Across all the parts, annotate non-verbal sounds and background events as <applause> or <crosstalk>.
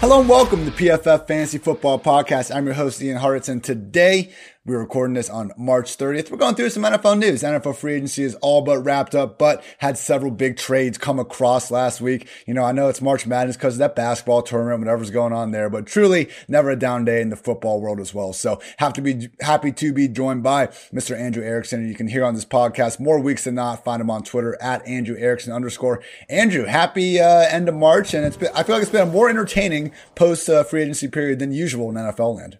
Hello and welcome to PFF Fantasy Football Podcast. I'm your host, Ian Hartitz, today we're recording this on March 30th. We're going through some NFL news. NFL free agency is all but wrapped up, but had several big trades come across last week. You know, I know it's March Madness because of that basketball tournament, whatever's going on there, but truly never a down day in the football world as well. So have to be happy to be joined by Mr. Andrew Erickson. You can hear on this podcast more weeks than not. Find him on Twitter at Andrew Erickson underscore. Andrew, happy uh, end of March. And it's been, I feel like it's been a more entertaining post uh, free agency period than usual in NFL land.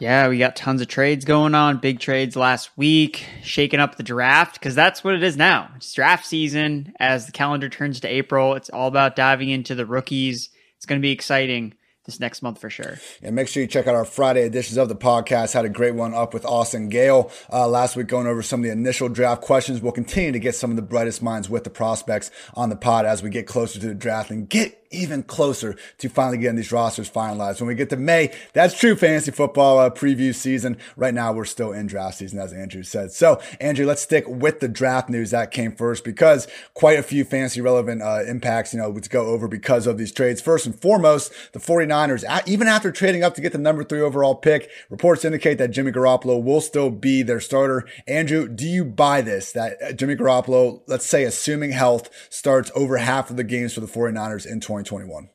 Yeah, we got tons of trades going on, big trades last week, shaking up the draft because that's what it is now. It's draft season as the calendar turns to April. It's all about diving into the rookies. It's going to be exciting this next month for sure. And make sure you check out our Friday editions of the podcast. Had a great one up with Austin Gayle uh, last week, going over some of the initial draft questions. We'll continue to get some of the brightest minds with the prospects on the pod as we get closer to the draft and get even closer to finally getting these rosters finalized. When we get to May, that's true fantasy football uh, preview season. Right now, we're still in draft season, as Andrew said. So, Andrew, let's stick with the draft news that came first because quite a few fantasy relevant uh, impacts, you know, to go over because of these trades. First and foremost, the 49ers, even after trading up to get the number three overall pick, reports indicate that Jimmy Garoppolo will still be their starter. Andrew, do you buy this that uh, Jimmy Garoppolo, let's say assuming health, starts over half of the games for the 49ers in 20 2021.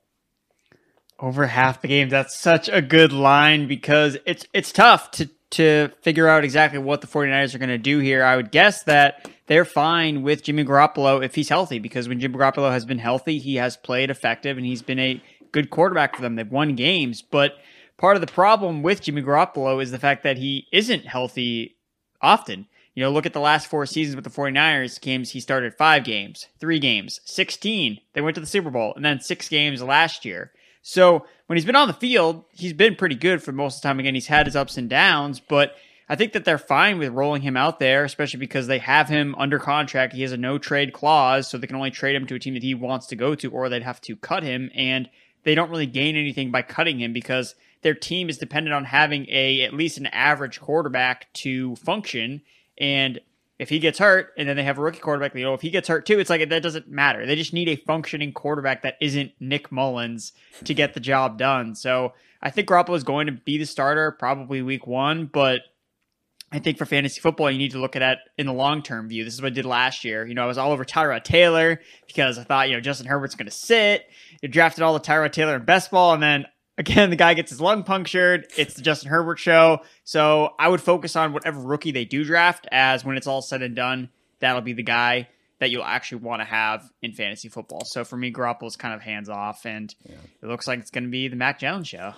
Over half the games. That's such a good line because it's it's tough to to figure out exactly what the 49ers are going to do here. I would guess that they're fine with Jimmy Garoppolo if he's healthy because when Jimmy Garoppolo has been healthy, he has played effective and he's been a good quarterback for them. They've won games, but part of the problem with Jimmy Garoppolo is the fact that he isn't healthy often. You know, look at the last four seasons with the 49ers games. He started five games, three games, 16. They went to the Super Bowl, and then six games last year. So when he's been on the field, he's been pretty good for most of the time. Again, he's had his ups and downs, but I think that they're fine with rolling him out there, especially because they have him under contract. He has a no trade clause, so they can only trade him to a team that he wants to go to, or they'd have to cut him. And they don't really gain anything by cutting him because their team is dependent on having a at least an average quarterback to function. And if he gets hurt and then they have a rookie quarterback, you know, if he gets hurt too, it's like that doesn't matter. They just need a functioning quarterback that isn't Nick Mullens to get the job done. So I think Garoppolo is going to be the starter probably week one, but I think for fantasy football, you need to look at that in the long term view. This is what I did last year. You know, I was all over Tyrod Taylor because I thought, you know, Justin Herbert's going to sit. You drafted all the Tyrod Taylor in best ball, and then Again, the guy gets his lung punctured. It's the Justin Herbert show. So I would focus on whatever rookie they do draft, as when it's all said and done, that'll be the guy that you'll actually want to have in fantasy football. So for me, Garoppolo's kind of hands off, and yeah. it looks like it's going to be the Mac Jones show.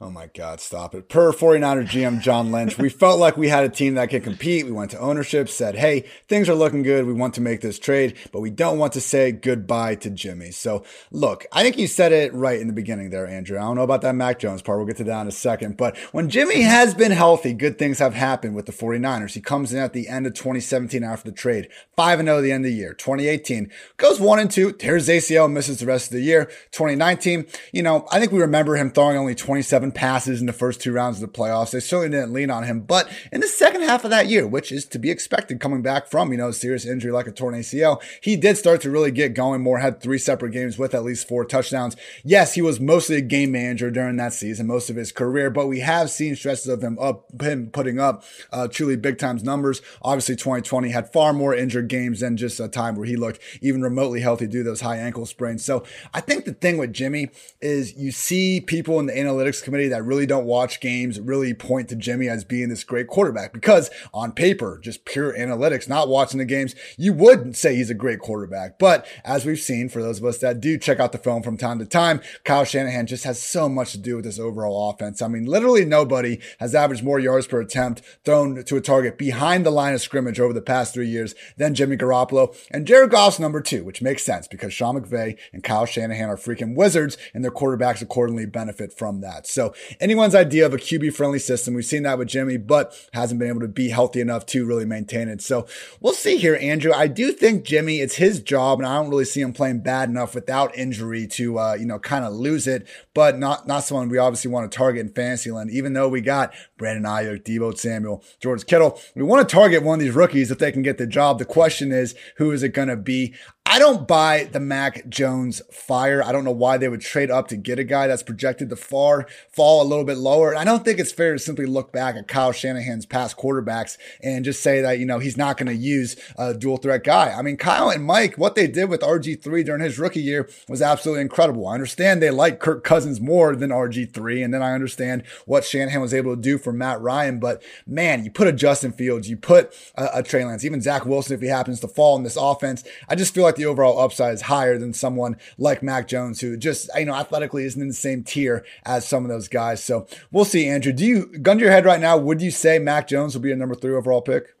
Oh my God, stop it. Per 49er GM John Lynch, we felt like we had a team that could compete. We went to ownership, said, hey, things are looking good. We want to make this trade, but we don't want to say goodbye to Jimmy. So look, I think you said it right in the beginning there, Andrew. I don't know about that Mac Jones part. We'll get to that in a second. But when Jimmy has been healthy, good things have happened with the 49ers. He comes in at the end of 2017 after the trade, 5 0 the end of the year. 2018 goes 1 and 2, tears ACL, misses the rest of the year. 2019, you know, I think we remember him throwing only 27 passes in the first two rounds of the playoffs. They certainly didn't lean on him. But in the second half of that year, which is to be expected coming back from, you know, a serious injury like a torn ACL, he did start to really get going more, had three separate games with at least four touchdowns. Yes, he was mostly a game manager during that season, most of his career, but we have seen stretches of him up, him putting up uh, truly big times numbers. Obviously, 2020 had far more injured games than just a time where he looked even remotely healthy due to those high ankle sprains. So I think the thing with Jimmy is you see people in the analytics community committee that really don't watch games really point to Jimmy as being this great quarterback because on paper, just pure analytics, not watching the games, you would say he's a great quarterback. But as we've seen, for those of us that do check out the film from time to time, Kyle Shanahan just has so much to do with this overall offense. I mean, literally nobody has averaged more yards per attempt thrown to a target behind the line of scrimmage over the past three years than Jimmy Garoppolo. And Jared Goff's number two, which makes sense because Sean McVay and Kyle Shanahan are freaking wizards and their quarterbacks accordingly benefit from that. So anyone's idea of a QB friendly system, we've seen that with Jimmy, but hasn't been able to be healthy enough to really maintain it. So we'll see here, Andrew. I do think Jimmy, it's his job, and I don't really see him playing bad enough without injury to, uh, you know, kind of lose it, but not, not someone we obviously want to target in Fantasyland, even though we got Brandon Aiyuk, Deebo Samuel, George Kittle. We want to target one of these rookies if they can get the job. The question is, who is it going to be? I don't buy the Mac Jones fire. I don't know why they would trade up to get a guy that's projected to far fall a little bit lower. I don't think it's fair to simply look back at Kyle Shanahan's past quarterbacks and just say that, you know, he's not going to use a dual threat guy. I mean, Kyle and Mike, what they did with RG3 during his rookie year was absolutely incredible. I understand they like Kirk Cousins more than RG3. And then I understand what Shanahan was able to do for Matt Ryan. But man, you put a Justin Fields, you put a, a Trey Lance, even Zach Wilson, if he happens to fall in this offense. I just feel like the overall upside is higher than someone like Mac Jones, who just, you know, athletically isn't in the same tier as some of those guys. So we'll see, Andrew. Do you, gun to your head right now, would you say Mac Jones will be a number three overall pick?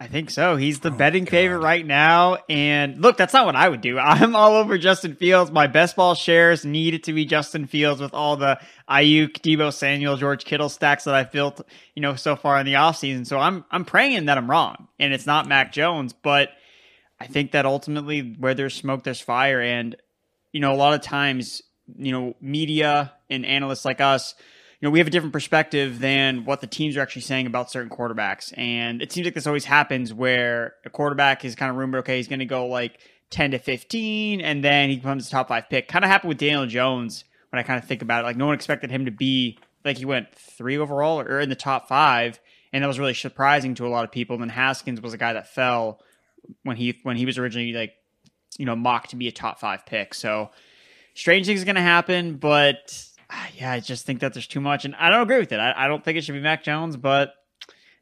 I think so. He's the oh, betting favorite right now. And look, that's not what I would do. <laughs> I'm all over Justin Fields. My best ball shares need it to be Justin Fields with all the Aiyuk, Deebo Samuel, George Kittle stacks that I've built, you know, so far in the offseason. So I'm I'm praying that I'm wrong and it's not Mac Jones, but I think that ultimately where there's smoke, there's fire. And, you know, a lot of times, you know, media and analysts like us, you know, we have a different perspective than what the teams are actually saying about certain quarterbacks. And it seems like this always happens where a quarterback is kind of rumored, okay, he's going to go like 10 to 15, and then he becomes a top five pick. Kind of happened with Daniel Jones when I kind of think about it. Like, no one expected him to be like he went three overall or in the top five. And that was really surprising to a lot of people. And then Haskins was a guy that fell when he when he was originally like you know mocked to be a top five pick. So strange things are going to happen, but Ah, yeah, I just think that there's too much, and I don't agree with it. I, I don't think it should be Mac Jones, but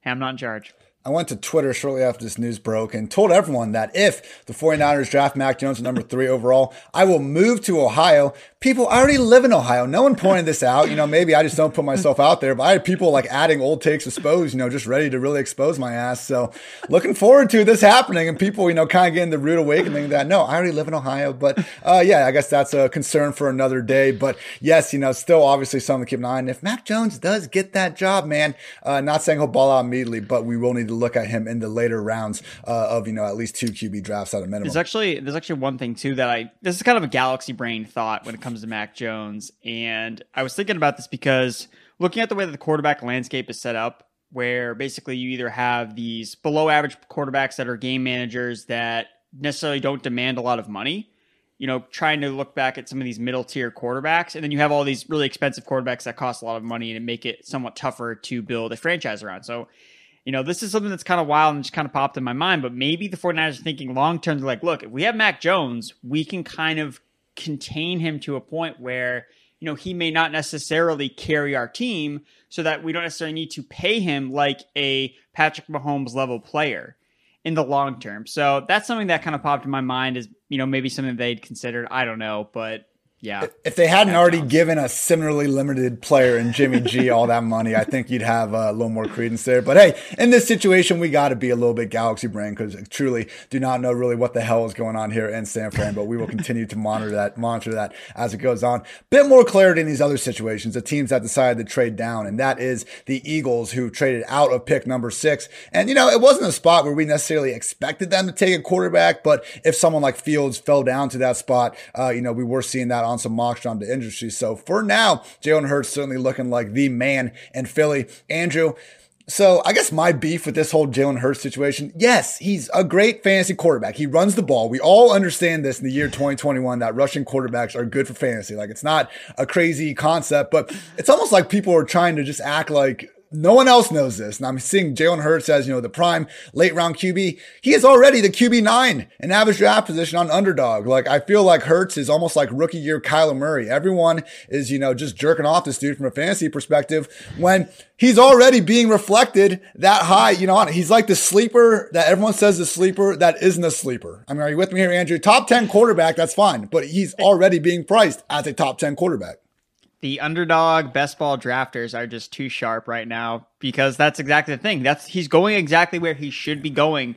hey, I'm not in charge. I went to Twitter shortly after this news broke and told everyone that if the 49ers draft Mac Jones at number three overall, I will move to Ohio. People I already live in Ohio. No one pointed this out. You know, maybe I just don't put myself out there, but I had people like adding old takes exposed, you know, just ready to really expose my ass. So looking forward to this happening and people, you know, kind of getting the rude awakening that no, I already live in Ohio. But uh, yeah, I guess that's a concern for another day. But yes, you know, still obviously something to keep an eye on. If Mac Jones does get that job, man, uh, not saying he'll ball out immediately, but we will need to look at him in the later rounds uh, of you know at least two QB drafts at a minimum. There's actually there's actually one thing too that I this is kind of a galaxy brain thought when it comes to Mac Jones, and I was thinking about this because looking at the way that the quarterback landscape is set up, where basically you either have these below average quarterbacks that are game managers that necessarily don't demand a lot of money you know, trying to look back at some of these middle tier quarterbacks. And then you have all these really expensive quarterbacks that cost a lot of money and make it somewhat tougher to build a franchise around. So, you know, this is something that's kind of wild and just kind of popped in my mind, but maybe the 49ers are thinking long term. Like, look, if we have Mac Jones, we can kind of contain him to a point where, you know, he may not necessarily carry our team so that we don't necessarily need to pay him like a Patrick Mahomes level player in the long term. So that's something that kind of popped in my mind is, you know, maybe something they'd considered. I don't know, but yeah. If they hadn't already given a similarly limited player in Jimmy G all that money, I think you'd have a little more credence there. But hey, in this situation, we got to be a little bit galaxy brain because truly do not know really what the hell is going on here in San Fran. But we will continue to monitor that, monitor that as it goes on. Bit more clarity in these other situations, the teams that decided to trade down, and that is the Eagles who traded out of pick number six. And you know, it wasn't a spot where we necessarily expected them to take a quarterback, but if someone like Fields fell down to that spot, uh, you know, we were seeing that on some mocks on the industry. So for now, Jalen Hurts certainly looking like the man in Philly. Andrew, so I guess my beef with this whole Jalen Hurts situation, yes, he's a great fantasy quarterback. He runs the ball. We all understand this in the year 2021 that rushing quarterbacks are good for fantasy. Like it's not a crazy concept, but it's almost like people are trying to just act like no one else knows this. And I'm seeing Jalen Hurts as, you know, the prime late round QB. He is already the QB nine in average draft position on underdog. Like, I feel like Hurts is almost like rookie year Kyler Murray. Everyone is, you know, just jerking off this dude from a fantasy perspective when he's already being reflected that high. You know, he's like the sleeper that everyone says the sleeper that isn't a sleeper. I mean, are you with me here, Andrew? Top 10 quarterback, that's fine, but he's already being priced as a top 10 quarterback the underdog best ball drafters are just too sharp right now because that's exactly the thing. That's he's going exactly where he should be going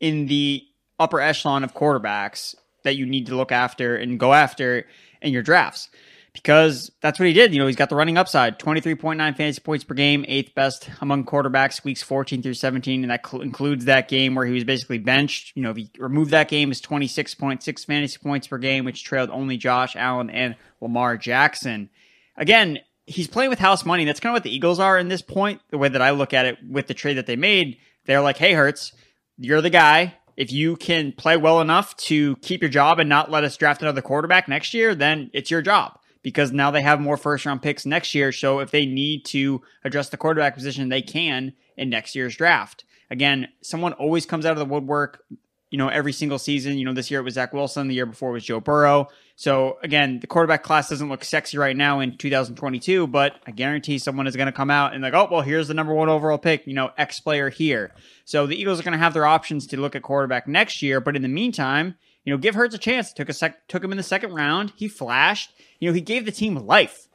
in the upper echelon of quarterbacks that you need to look after and go after in your drafts because that's what he did. You know, he's got the running upside 23.9 fantasy points per game, eighth best among quarterbacks, weeks 14 through 17. And that cl- includes that game where he was basically benched. You know, if you remove that game, is 26.6 fantasy points per game, which trailed only Josh Allen and Lamar Jackson. Again, he's playing with house money. That's kind of what the Eagles are in this point. The way that I look at it with the trade that they made, they're like, hey, Hurts, you're the guy. If you can play well enough to keep your job and not let us draft another quarterback next year, then it's your job because now they have more first round picks next year. So if they need to address the quarterback position, they can in next year's draft. Again, someone always comes out of the woodwork, you know, every single season. You know, this year it was Zach Wilson, the year before it was Joe Burrow. So again, the quarterback class doesn't look sexy right now in 2022, but I guarantee someone is going to come out and like, oh, well, here's the number one overall pick, you know, X player here. So the Eagles are going to have their options to look at quarterback next year. But in the meantime, you know, give Hurts a chance. Took a sec, took him in the second round. He flashed. You know, he gave the team life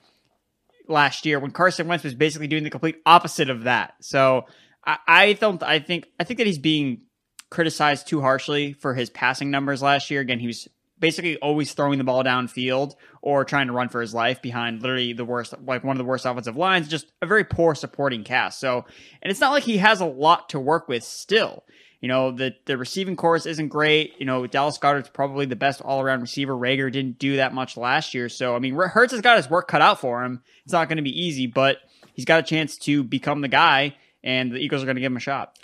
last year when Carson Wentz was basically doing the complete opposite of that. So I, I don't. I think I think that he's being criticized too harshly for his passing numbers last year. Again, he was basically always throwing the ball downfield or trying to run for his life behind literally the worst, like one of the worst offensive lines, just a very poor supporting cast. So, and it's not like he has a lot to work with still. You know, the, the receiving course isn't great. You know, Dallas Goedert's probably the best all around receiver. Reagor didn't do that much last year. So, I mean, Hurts has got his work cut out for him. It's not going to be easy, but he's got a chance to become the guy, and the Eagles are going to give him a shot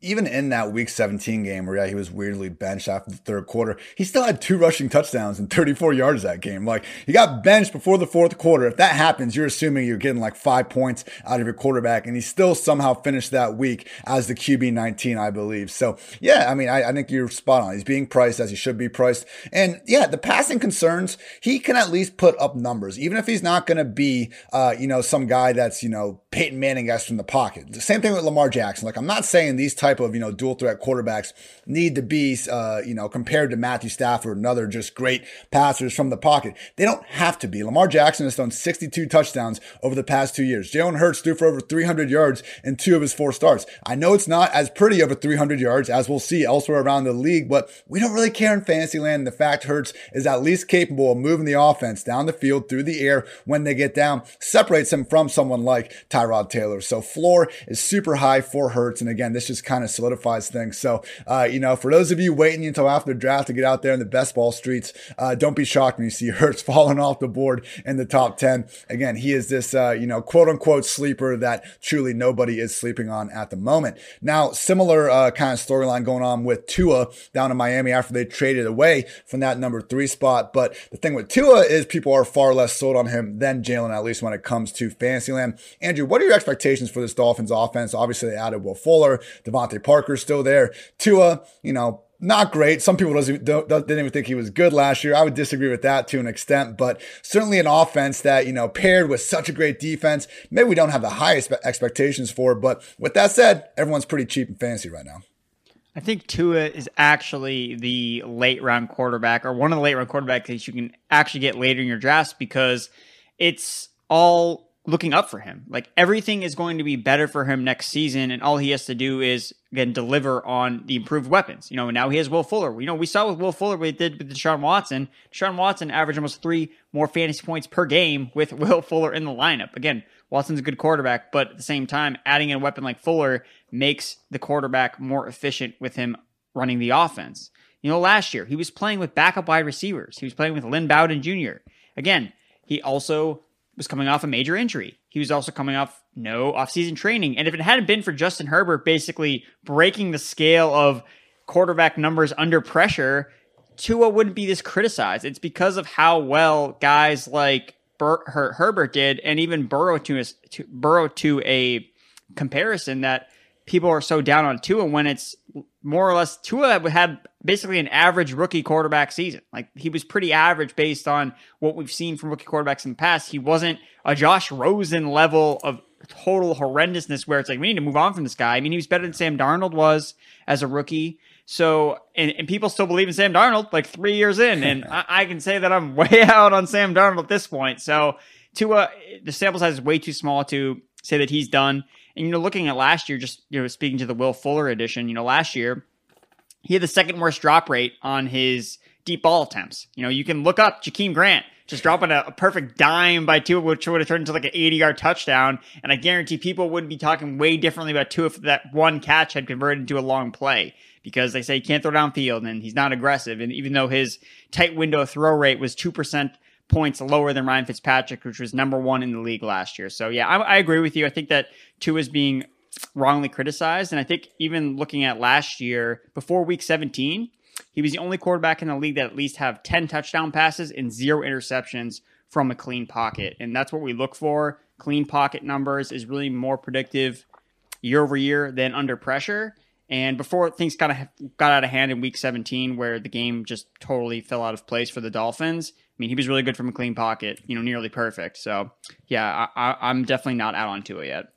even in that week 17 game where yeah, he was weirdly benched after the third quarter, he still had two rushing touchdowns and 34 yards that game. Like he got benched before the fourth quarter. If that happens, you're assuming you're getting like five points out of your quarterback, and he still somehow finished that week as the QB 19, I believe. So yeah, I mean, I, I think you're spot on. He's being priced as he should be priced. And yeah, the passing concerns, he can at least put up numbers, even if he's not going to be, uh, you know, some guy that's, you know, Peyton Manning guys from the pocket. The same thing with Lamar Jackson. Like I'm not saying these type of, you know, dual threat quarterbacks need to be, uh, you know, compared to Matthew Stafford and other just great passers from the pocket. They don't have to be. Lamar Jackson has thrown 62 touchdowns over the past two years. Jalen Hurts threw for over 300 yards in two of his four starts. I know it's not as pretty over 300 yards as we'll see elsewhere around the league, but we don't really care in fantasy land. The fact Hurts is at least capable of moving the offense down the field through the air when they get down separates him from someone like Tyrod Taylor. So floor is super high for Hurts. And again, this just kind of solidifies things. So, uh, you know, for those of you waiting until after the draft to get out there in the best ball streets, uh, don't be shocked when you see <laughs> Hurts falling off the board in the top 10. Again, he is this, uh, you know, quote unquote sleeper that truly nobody is sleeping on at the moment. Now, similar uh, kind of storyline going on with Tua down in Miami after they traded away from that number three spot. But the thing with Tua is people are far less sold on him than Jalen, at least when it comes to Fantasyland. Andrew, what are your expectations for this Dolphins offense? Obviously, they added Will Fuller, DeVante Parker's still there. Tua, you know, not great. Some people doesn't, didn't even think he was good last year. I would disagree with that to an extent, but certainly an offense that, you know, paired with such a great defense, maybe we don't have the highest expectations for. But with that said, everyone's pretty cheap and fancy right now. I think Tua is actually the late round quarterback or one of the late round quarterbacks that you can actually get later in your drafts because it's all looking up for him. Like everything is going to be better for him next season, and all he has to do is again deliver on the improved weapons. You know, now he has Will Fuller. You know, we saw with Will Fuller what he did with Deshaun Watson. Deshaun Watson averaged almost three more fantasy points per game with <laughs> Will Fuller in the lineup. Again, Watson's a good quarterback, but at the same time, adding in a weapon like Fuller makes the quarterback more efficient with him running the offense. You know, last year he was playing with backup wide receivers. He was playing with Lynn Bowden Jr. Again, he also was coming off a major injury. He was also coming off no offseason training. And if it hadn't been for Justin Herbert basically breaking the scale of quarterback numbers under pressure, Tua wouldn't be this criticized. It's because of how well guys like Bur- Her- Herbert did, and even Burrow to, a, to Burrow to a comparison that people are so down on Tua when it's more or less Tua had basically an average rookie quarterback season. Like he was pretty average based on what we've seen from rookie quarterbacks in the past. He wasn't a Josh Rosen level of total horrendousness where it's like we need to move on from this guy. I mean, he was better than Sam Darnold was as a rookie. So, and, and people still believe in Sam Darnold like three years in, and <laughs> I, I, can say that I'm <laughs> way out on Sam Darnold at this point. So, Tua, the sample size is way too small to say that he's done. And you know, looking at last year, just you know, speaking to the Will Fuller edition, you know, last year he had the second worst drop rate on his deep ball attempts. You know, you can look up Jakeem Grant just dropping a, a, perfect dime by Tua, which would have turned into like an 80 yard touchdown. And I guarantee people wouldn't be talking way differently about Tua if that one catch had converted into a long play because they say he can't throw downfield and he's not aggressive. And even though his tight window throw rate was 2% points lower than Ryan Fitzpatrick, which was number one in the league last year. So yeah, I, I agree with you. I think that Tua is being wrongly criticized. And I think even looking at last year, before week 17, he was the only quarterback in the league that at least have 10 touchdown passes and zero interceptions from a clean pocket. And that's what we look for. Clean pocket numbers is really more predictive year over year than under pressure. And before things kind of got out of hand in week 17, where the game just totally fell out of place for the Dolphins, I mean, he was really good from a clean pocket, you know, nearly perfect. So, yeah, I, am definitely not out on Tua yet.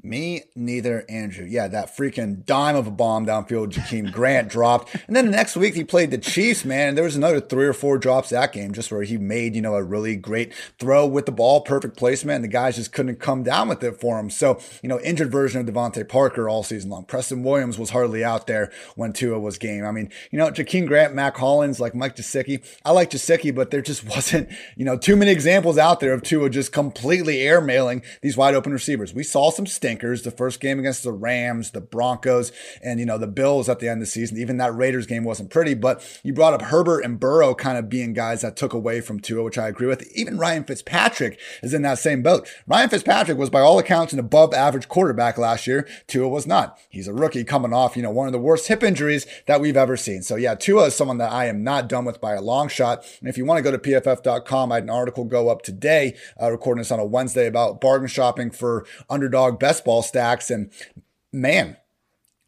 Me neither, Andrew. Yeah, that freaking dime of a bomb downfield Jakeem Grant <laughs> dropped. And then the next week he played the Chiefs, man. And there was another three or four drops that game just where he made, you know, a really great throw with the ball, perfect placement, and the guys just couldn't come down with it for him. So, you know, injured version of DeVante Parker all season long. Preston Williams was hardly out there when Tua was game. I mean, you know, Jakeem Grant, Mack Hollins, like Mike Gesicki. I like Gesicki, but there just <laughs> wasn't, you know, too many examples out there of Tua just completely airmailing these wide open receivers. We saw some stinks stinkers. The first game against the Rams, the Broncos, and you know the Bills at the end of the season. Even that Raiders game wasn't pretty. But you brought up Herbert and Burrow kind of being guys that took away from Tua, which I agree with. Even Ryan Fitzpatrick is in that same boat. Ryan Fitzpatrick was by all accounts an above average quarterback last year. Tua was not. He's a rookie coming off, you know, one of the worst hip injuries that we've ever seen. So yeah, Tua is someone that I am not done with by a long shot. And if you want to go to pff.com, I had an article go up today, uh, recording this on a Wednesday about bargain shopping for underdog best ball stacks. And man,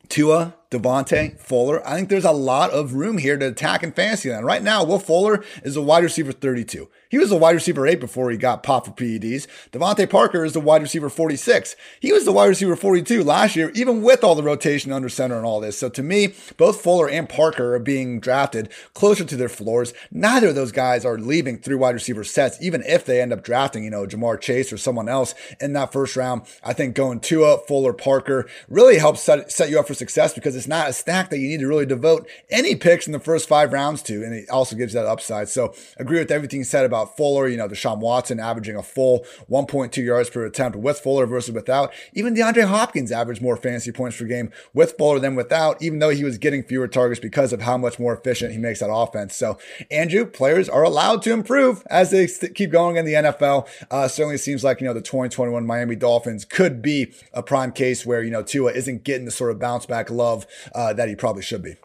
Tua, DeVante, Fuller. I think there's a lot of room here to attack in fantasy land. Right now, Will Fuller is a wide receiver 32. He was a wide receiver eight before he got popped for PEDs. DeVante Parker is the wide receiver 46. He was the wide receiver 42 last year, even with all the rotation under center and all this. So to me, both Fuller and Parker are being drafted closer to their floors. Neither of those guys are leaving three wide receiver sets, even if they end up drafting, you know, Ja'Marr Chase or someone else in that first round. I think going Tua, Fuller, Parker really helps set, set you up for success because it's not a stack that you need to really devote any picks in the first five rounds to. And it also gives that upside. So agree with everything said about Fuller, you know, Deshaun Watson averaging a full 1.2 yards per attempt with Fuller versus without. Even DeAndre Hopkins averaged more fantasy points per game with Fuller than without, even though he was getting fewer targets because of how much more efficient he makes that offense. So, Andrew, players are allowed to improve as they keep going in the NFL. Uh, certainly seems like, you know, the 2021 Miami Dolphins could be a prime case where, you know, Tua isn't getting the sort of bounce back love uh, that he probably should be.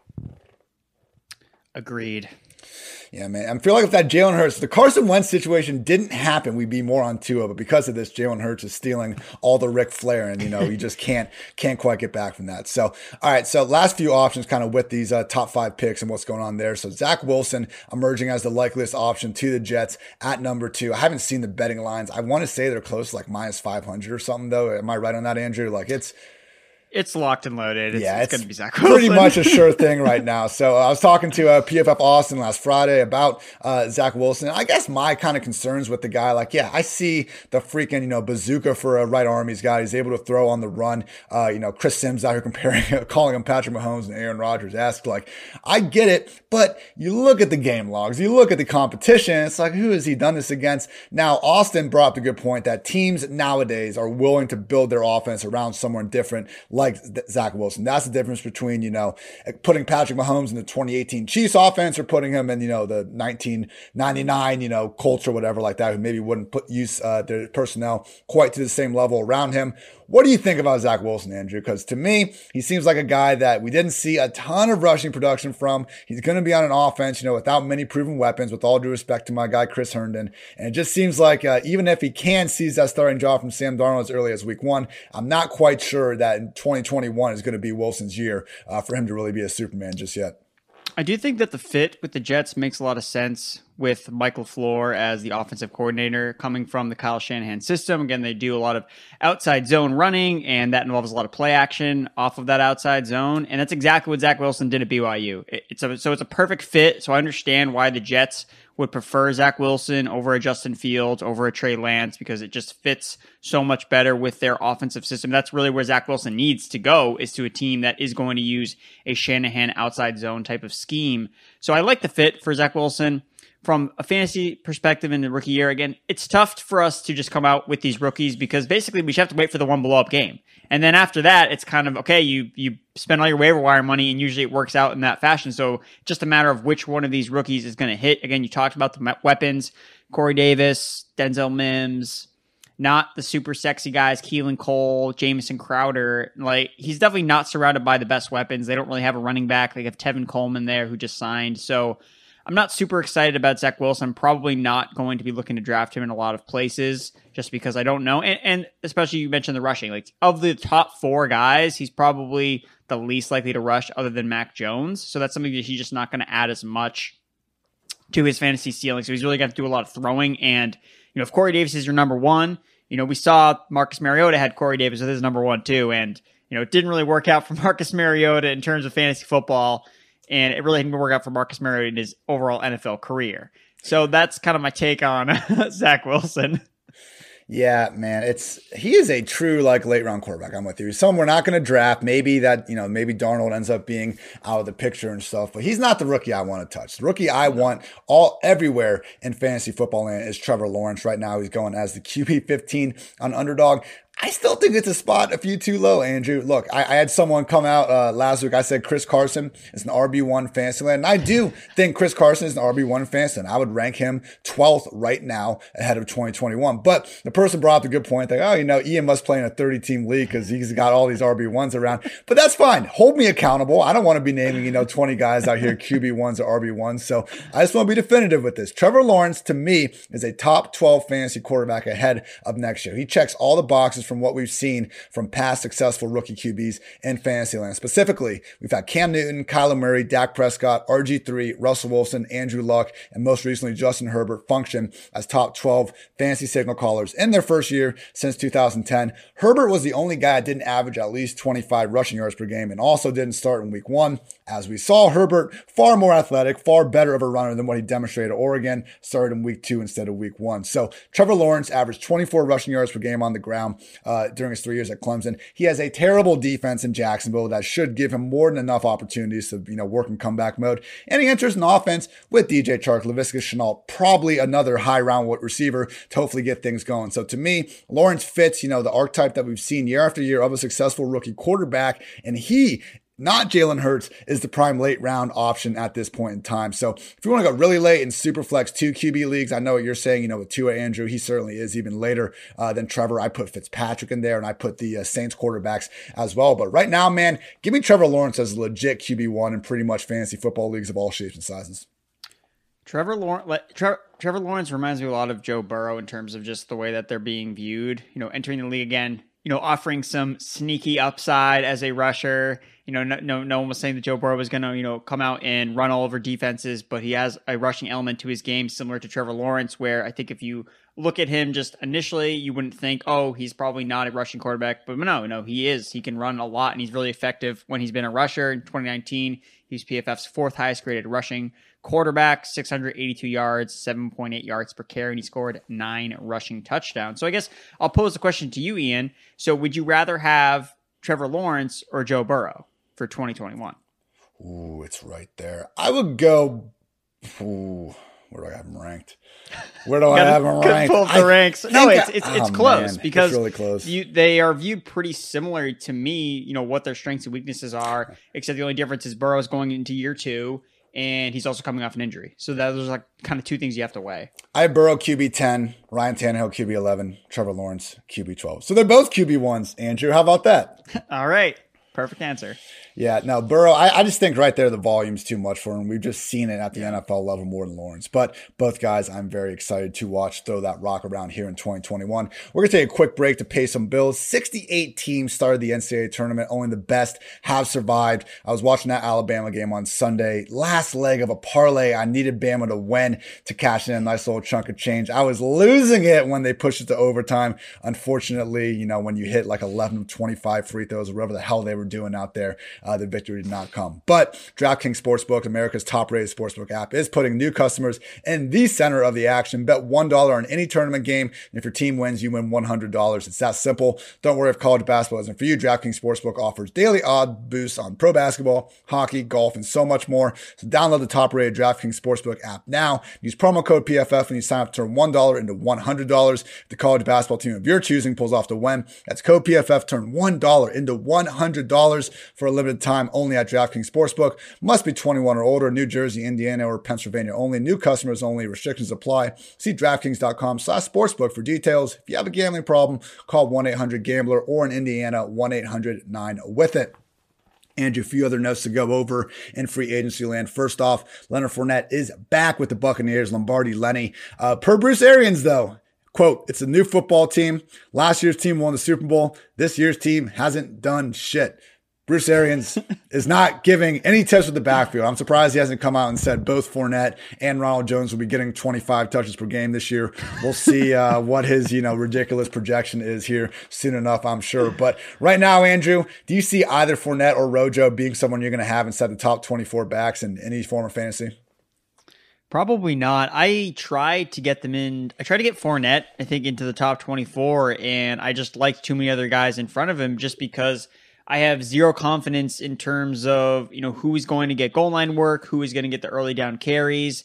Agreed. Yeah, man. I feel like if that Jalen Hurts, the Carson Wentz situation didn't happen, we'd be more on Tua. But because of this, Jalen Hurts is stealing all the Ric Flair, and you know you just can't can't quite get back from that. So, all right. So last few options, kind of with these uh, top five picks and what's going on there. So Zach Wilson emerging as the likeliest option to the Jets at number two. I haven't seen the betting lines. I want to say they're close, like minus five hundred or something. Though, am I right on that, Andrew? Like it's it's locked and loaded. It's, yeah, it's, it's going to be Zach Wilson. Pretty much a <laughs> sure thing right now. So I was talking to uh, PFF Austin last Friday about uh, Zach Wilson. I guess my kind of concerns with the guy, like, yeah, I see the freaking, you know, bazooka for a right arm he's got. He's able to throw on the run. Uh, you know, Chris Sims out here comparing, <laughs> calling him Patrick Mahomes and Aaron Rodgers. Asked, like, I get it, but you look at the game logs, you look at the competition. It's like, who has he done this against? Now, Austin brought up the good point that teams nowadays are willing to build their offense around someone different, like like Zach Wilson. That's the difference between, you know, putting Patrick Mahomes in the 2018 Chiefs offense or putting him in, you know, the 1999, you know, Colts or whatever like that, who maybe wouldn't put use uh, their personnel quite to the same level around him. What do you think about Zach Wilson, Andrew? Because to me, he seems like a guy that we didn't see a ton of rushing production from. He's going to be on an offense, you know, without many proven weapons, with all due respect to my guy, Chris Herndon. And it just seems like uh, even if he can seize that starting job from Sam Darnold as early as week one, I'm not quite sure that in 2021 is going to be Wilson's year uh, for him to really be a Superman just yet. I do think that the fit with the Jets makes a lot of sense with Michael LaFleur as the offensive coordinator coming from the Kyle Shanahan system. Again, they do a lot of outside zone running, and that involves a lot of play action off of that outside zone. And that's exactly what Zach Wilson did at BYU. It's a, so it's a perfect fit. So I understand why the Jets would prefer Zach Wilson over a Justin Fields, over a Trey Lance, because it just fits so much better with their offensive system. That's really where Zach Wilson needs to go is to a team that is going to use a Shanahan outside zone type of scheme. So I like the fit for Zach Wilson from a fantasy perspective in the rookie year, again, it's tough for us to just come out with these rookies because basically we just have to wait for the one blow up game. And then after that, it's kind of okay, you you spend all your waiver wire money and usually it works out in that fashion. So just a matter of which one of these rookies is going to hit. Again, you talked about the weapons, Corey Davis, Denzel Mims, not the super sexy guys, Keelan Cole, Jamison Crowder. Like he's definitely not surrounded by the best weapons. They don't really have a running back. They have Tevin Coleman there who just signed. So I'm not super excited about Zach Wilson. I'm probably not going to be looking to draft him in a lot of places just because I don't know. And, and, especially you mentioned the rushing. Like of the top four guys, he's probably the least likely to rush other than Mac Jones. So that's something that he's just not going to add as much to his fantasy ceiling. So he's really got to do a lot of throwing. And, you know, if Corey Davis is your number one, you know, we saw Marcus Mariota had Corey Davis with his number one too. And, you know, it didn't really work out for <laughs> Marcus Mariota in terms of fantasy football and it really didn't work out for Marcus Mariota in his overall NFL career. So that's kind of my take on <laughs> Zach Wilson. Yeah, man, it's he is a true like late round quarterback. I'm with you. Some we're not going to draft. Maybe that you know maybe Darnold ends up being out of the picture and stuff, but he's not the rookie I want to touch. The rookie I want all everywhere in fantasy football land is Trevor Lawrence. Right now, he's going as the QB 15 on underdog. I still think it's a spot a few too low, Andrew. Look, I, I had someone come out uh, last week. I said Chris Carson is an RB1 fantasy land. And I do think Chris Carson is an RB1 fantasy land. I would rank him 12th right now ahead of 2021. But the person brought up a good point. Like, oh, you know, Ian must play in a 30 team league because he's got all these RB1s around. But that's fine. Hold me accountable. I don't want to be naming, you know, 20 guys out here QB1s or RB1s. So I just want to be definitive with this. Trevor Lawrence, to me, is a top 12 fantasy quarterback ahead of next year. He checks all the boxes from what we've seen from past successful rookie QBs in Fantasyland. Specifically, we've had Cam Newton, Kyler Murray, Dak Prescott, RG3, Russell Wilson, Andrew Luck, and most recently Justin Herbert function as top 12 fantasy signal callers in their first year since 2010. Herbert was the only guy that didn't average at least 25 rushing yards per game and also didn't start in week one. As we saw, Herbert far more athletic, far better of a runner than what he demonstrated at Oregon, started in week two instead of week one. So Trevor Lawrence averaged 24 rushing yards per game on the ground uh, during his three years at Clemson. He has a terrible defense in Jacksonville that should give him more than enough opportunities to, you know, work in comeback mode. And he enters an offense with DJ Chark, Laviska Shenault, probably another high round receiver to hopefully get things going. So to me, Lawrence fits, you know, the archetype that we've seen year after year of a successful rookie quarterback. And he not Jalen Hurts is the prime late round option at this point in time. So if you want to go really late in super flex two QB leagues, I know what you're saying. You know, with Tua Andrew, he certainly is even later uh, than Trevor. I put Fitzpatrick in there, and I put the uh, Saints quarterbacks as well. But right now, man, give me Trevor Lawrence as legit QB one in pretty much fantasy football leagues of all shapes and sizes. Trevor Lawrence, Trevor Lawrence reminds me a lot of Joe Burrow in terms of just the way that they're being viewed. You know, entering the league again, you know, offering some sneaky upside as a rusher. You know, no, no, no one was saying that Joe Burrow was going to, you know, come out and run all over defenses, but he has a rushing element to his game similar to Trevor Lawrence, where I think if you look at him just initially, you wouldn't think, oh, he's probably not a rushing quarterback, but no, no, he is. He can run a lot, and he's really effective when he's been a rusher. In 2019, he's PFF's fourth highest graded rushing quarterback, 682 yards, 7.8 yards per carry, and he scored nine rushing touchdowns. So I guess I'll pose the question to you, Ian. So would you rather have Trevor Lawrence or Joe Burrow for 2021? Ooh, it's right there. I would go. Ooh, where do I have him ranked? Where do <laughs> I have him ranked? Pull the ranks. No, it's it's, it's oh, close man, because it's really close. You, they are viewed pretty similar to me. You know what their strengths and weaknesses are, except the only difference is Burrow's going into year two and he's also coming off an injury. So those are like kind of two things you have to weigh. I have Burrow QB 10, Ryan Tannehill QB 11, Trevor Lawrence QB 12. So they're both QB ones. Andrew, how about that? <laughs> All right. Perfect answer. Yeah, no, Burrow, I, I, just think right there the volume's too much for him. We've just seen it at the. NFL level more than Lawrence. But both guys, I'm very excited to watch throw that rock around here in 2021. We're going to take a quick break to pay some bills. 68 teams started the NCAA tournament. Only the best have survived. I was watching that Alabama game on Sunday. Last leg of a parlay. I needed Bama to win to cash in a nice little chunk of change. I was losing it when they pushed it to overtime. Unfortunately, you know, when you hit like 11 of 25 free throws, or whatever the hell they were doing out there, uh, the victory did not come. But DraftKings Sportsbook, America's top rated sportsbook app, is putting new customers in the center of the action. Bet $1 on any tournament game. And if your team wins, you win $100. It's that simple. Don't worry if college basketball isn't for you. DraftKings Sportsbook offers daily odd boosts on pro basketball, hockey, golf, and so much more. So download the top rated DraftKings Sportsbook app now. Use promo code PFF when you sign up to turn $1 into $100. If the college basketball team of your choosing pulls off the win, that's code PFF. Turn $1 into $100 for a limited time only at DraftKings Sportsbook. Must be 21 or older. New Jersey, Indiana, or Pennsylvania only. New customers only. Restrictions apply. See DraftKings.com slash sportsbook for details. If you have a gambling problem, call 1-800-GAMBLER or in Indiana, 1-800-9-WITH-IT. And a few other notes to go over in free agency land. First off, Leonard Fournette is back with the Buccaneers, Lombardi Lenny. Uh, per Bruce Arians, though, quote, it's a new football team. Last year's team won the Super Bowl. This year's team hasn't done shit. Bruce Arians <laughs> is not giving any tips with the backfield. I'm surprised he hasn't come out and said both Fournette and Ronald Jones will be getting 25 touches per game this year. We'll see uh, <laughs> what his you know ridiculous projection is here soon enough, I'm sure. But right now, Andrew, do you see either Fournette or Rojo being someone you're going to have inside the top 24 backs in any form of fantasy? Probably not. I tried to get them in. I tried to get Fournette, I think, into the top 24, and I just liked too many other guys in front of him just because – I have zero confidence in terms of, you know, who is going to get goal line work, who is going to get the early down carries,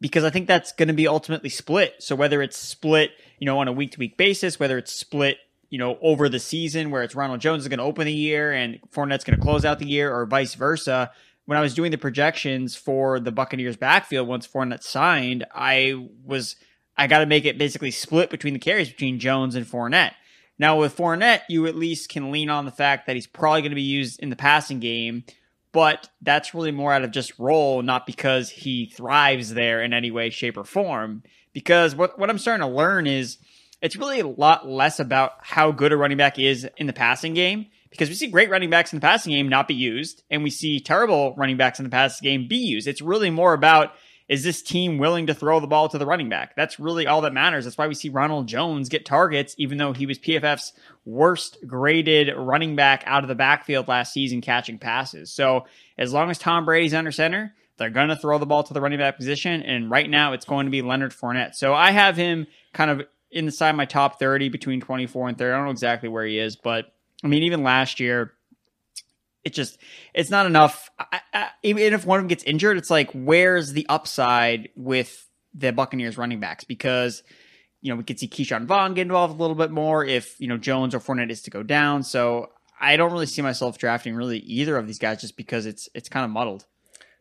because I think that's going to be ultimately split. So whether it's split, you know, on a week to week basis, whether it's split, you know, over the season where it's Ronald Jones is going to open the year and Fournette's going to close out the year or vice versa. When I was doing the projections for the Buccaneers backfield once Fournette signed, I was, I got to make it basically split between the carries between Jones and Fournette. Now with Fournette, you at least can lean on the fact that he's probably going to be used in the passing game, but that's really more out of just role, not because he thrives there in any way, shape, or form. Because what what I'm starting to learn is it's really a lot less about how good a running back is in the passing game. Because we see great running backs in the passing game not be used, and we see terrible running backs in the passing game be used. It's really more about is this team willing to throw the ball to the running back? That's really all that matters. That's why we see Ronald Jones get targets, even though he was PFF's worst graded running back out of the backfield last season catching passes. So as long as Tom Brady's under center, they're going to throw the ball to the running back position. And right now it's going to be Leonard Fournette. So I have him kind of inside my top 30 between 24 and 30. I don't know exactly where he is, but I mean, even last year, it just it's not enough. I, I, even if one of them gets injured, it's like where's the upside with the Buccaneers running backs? Because you know we could see Ke'Shawn Vaughn get involved a little bit more if you know Jones or Fournette is to go down. So I don't really see myself drafting really either of these guys just because it's it's kind of muddled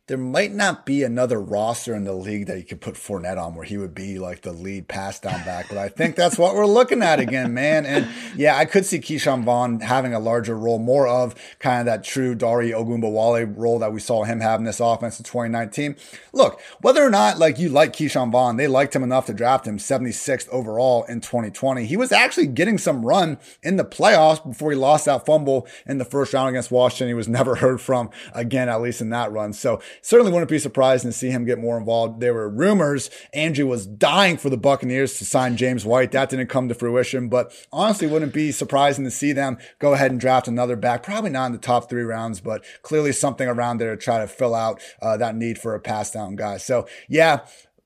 there might not be another roster in the league that you could put Fournette on where he would be like the lead pass down back. But I think that's what we're looking at again, man. And yeah, I could see Ke'Shawn Vaughn having a larger role, more of kind of that true Dare Ogunbowale role that we saw him have in this offense in 2019. Look, whether or not like you like Ke'Shawn Vaughn, they liked him enough to draft him 76th overall in 2020. He was actually getting some run in the playoffs before he lost that fumble in the first round against Washington. He was never <laughs> heard from again, at least in that run. So certainly wouldn't be surprised to see him get more involved. There were rumors Andrew was dying for the Buccaneers to sign James White. That didn't come to fruition, but honestly wouldn't be surprising to see them go ahead and draft another back. Probably not in the top three rounds, but clearly something around there to try to fill out uh, that need for a pass down guy. So yeah,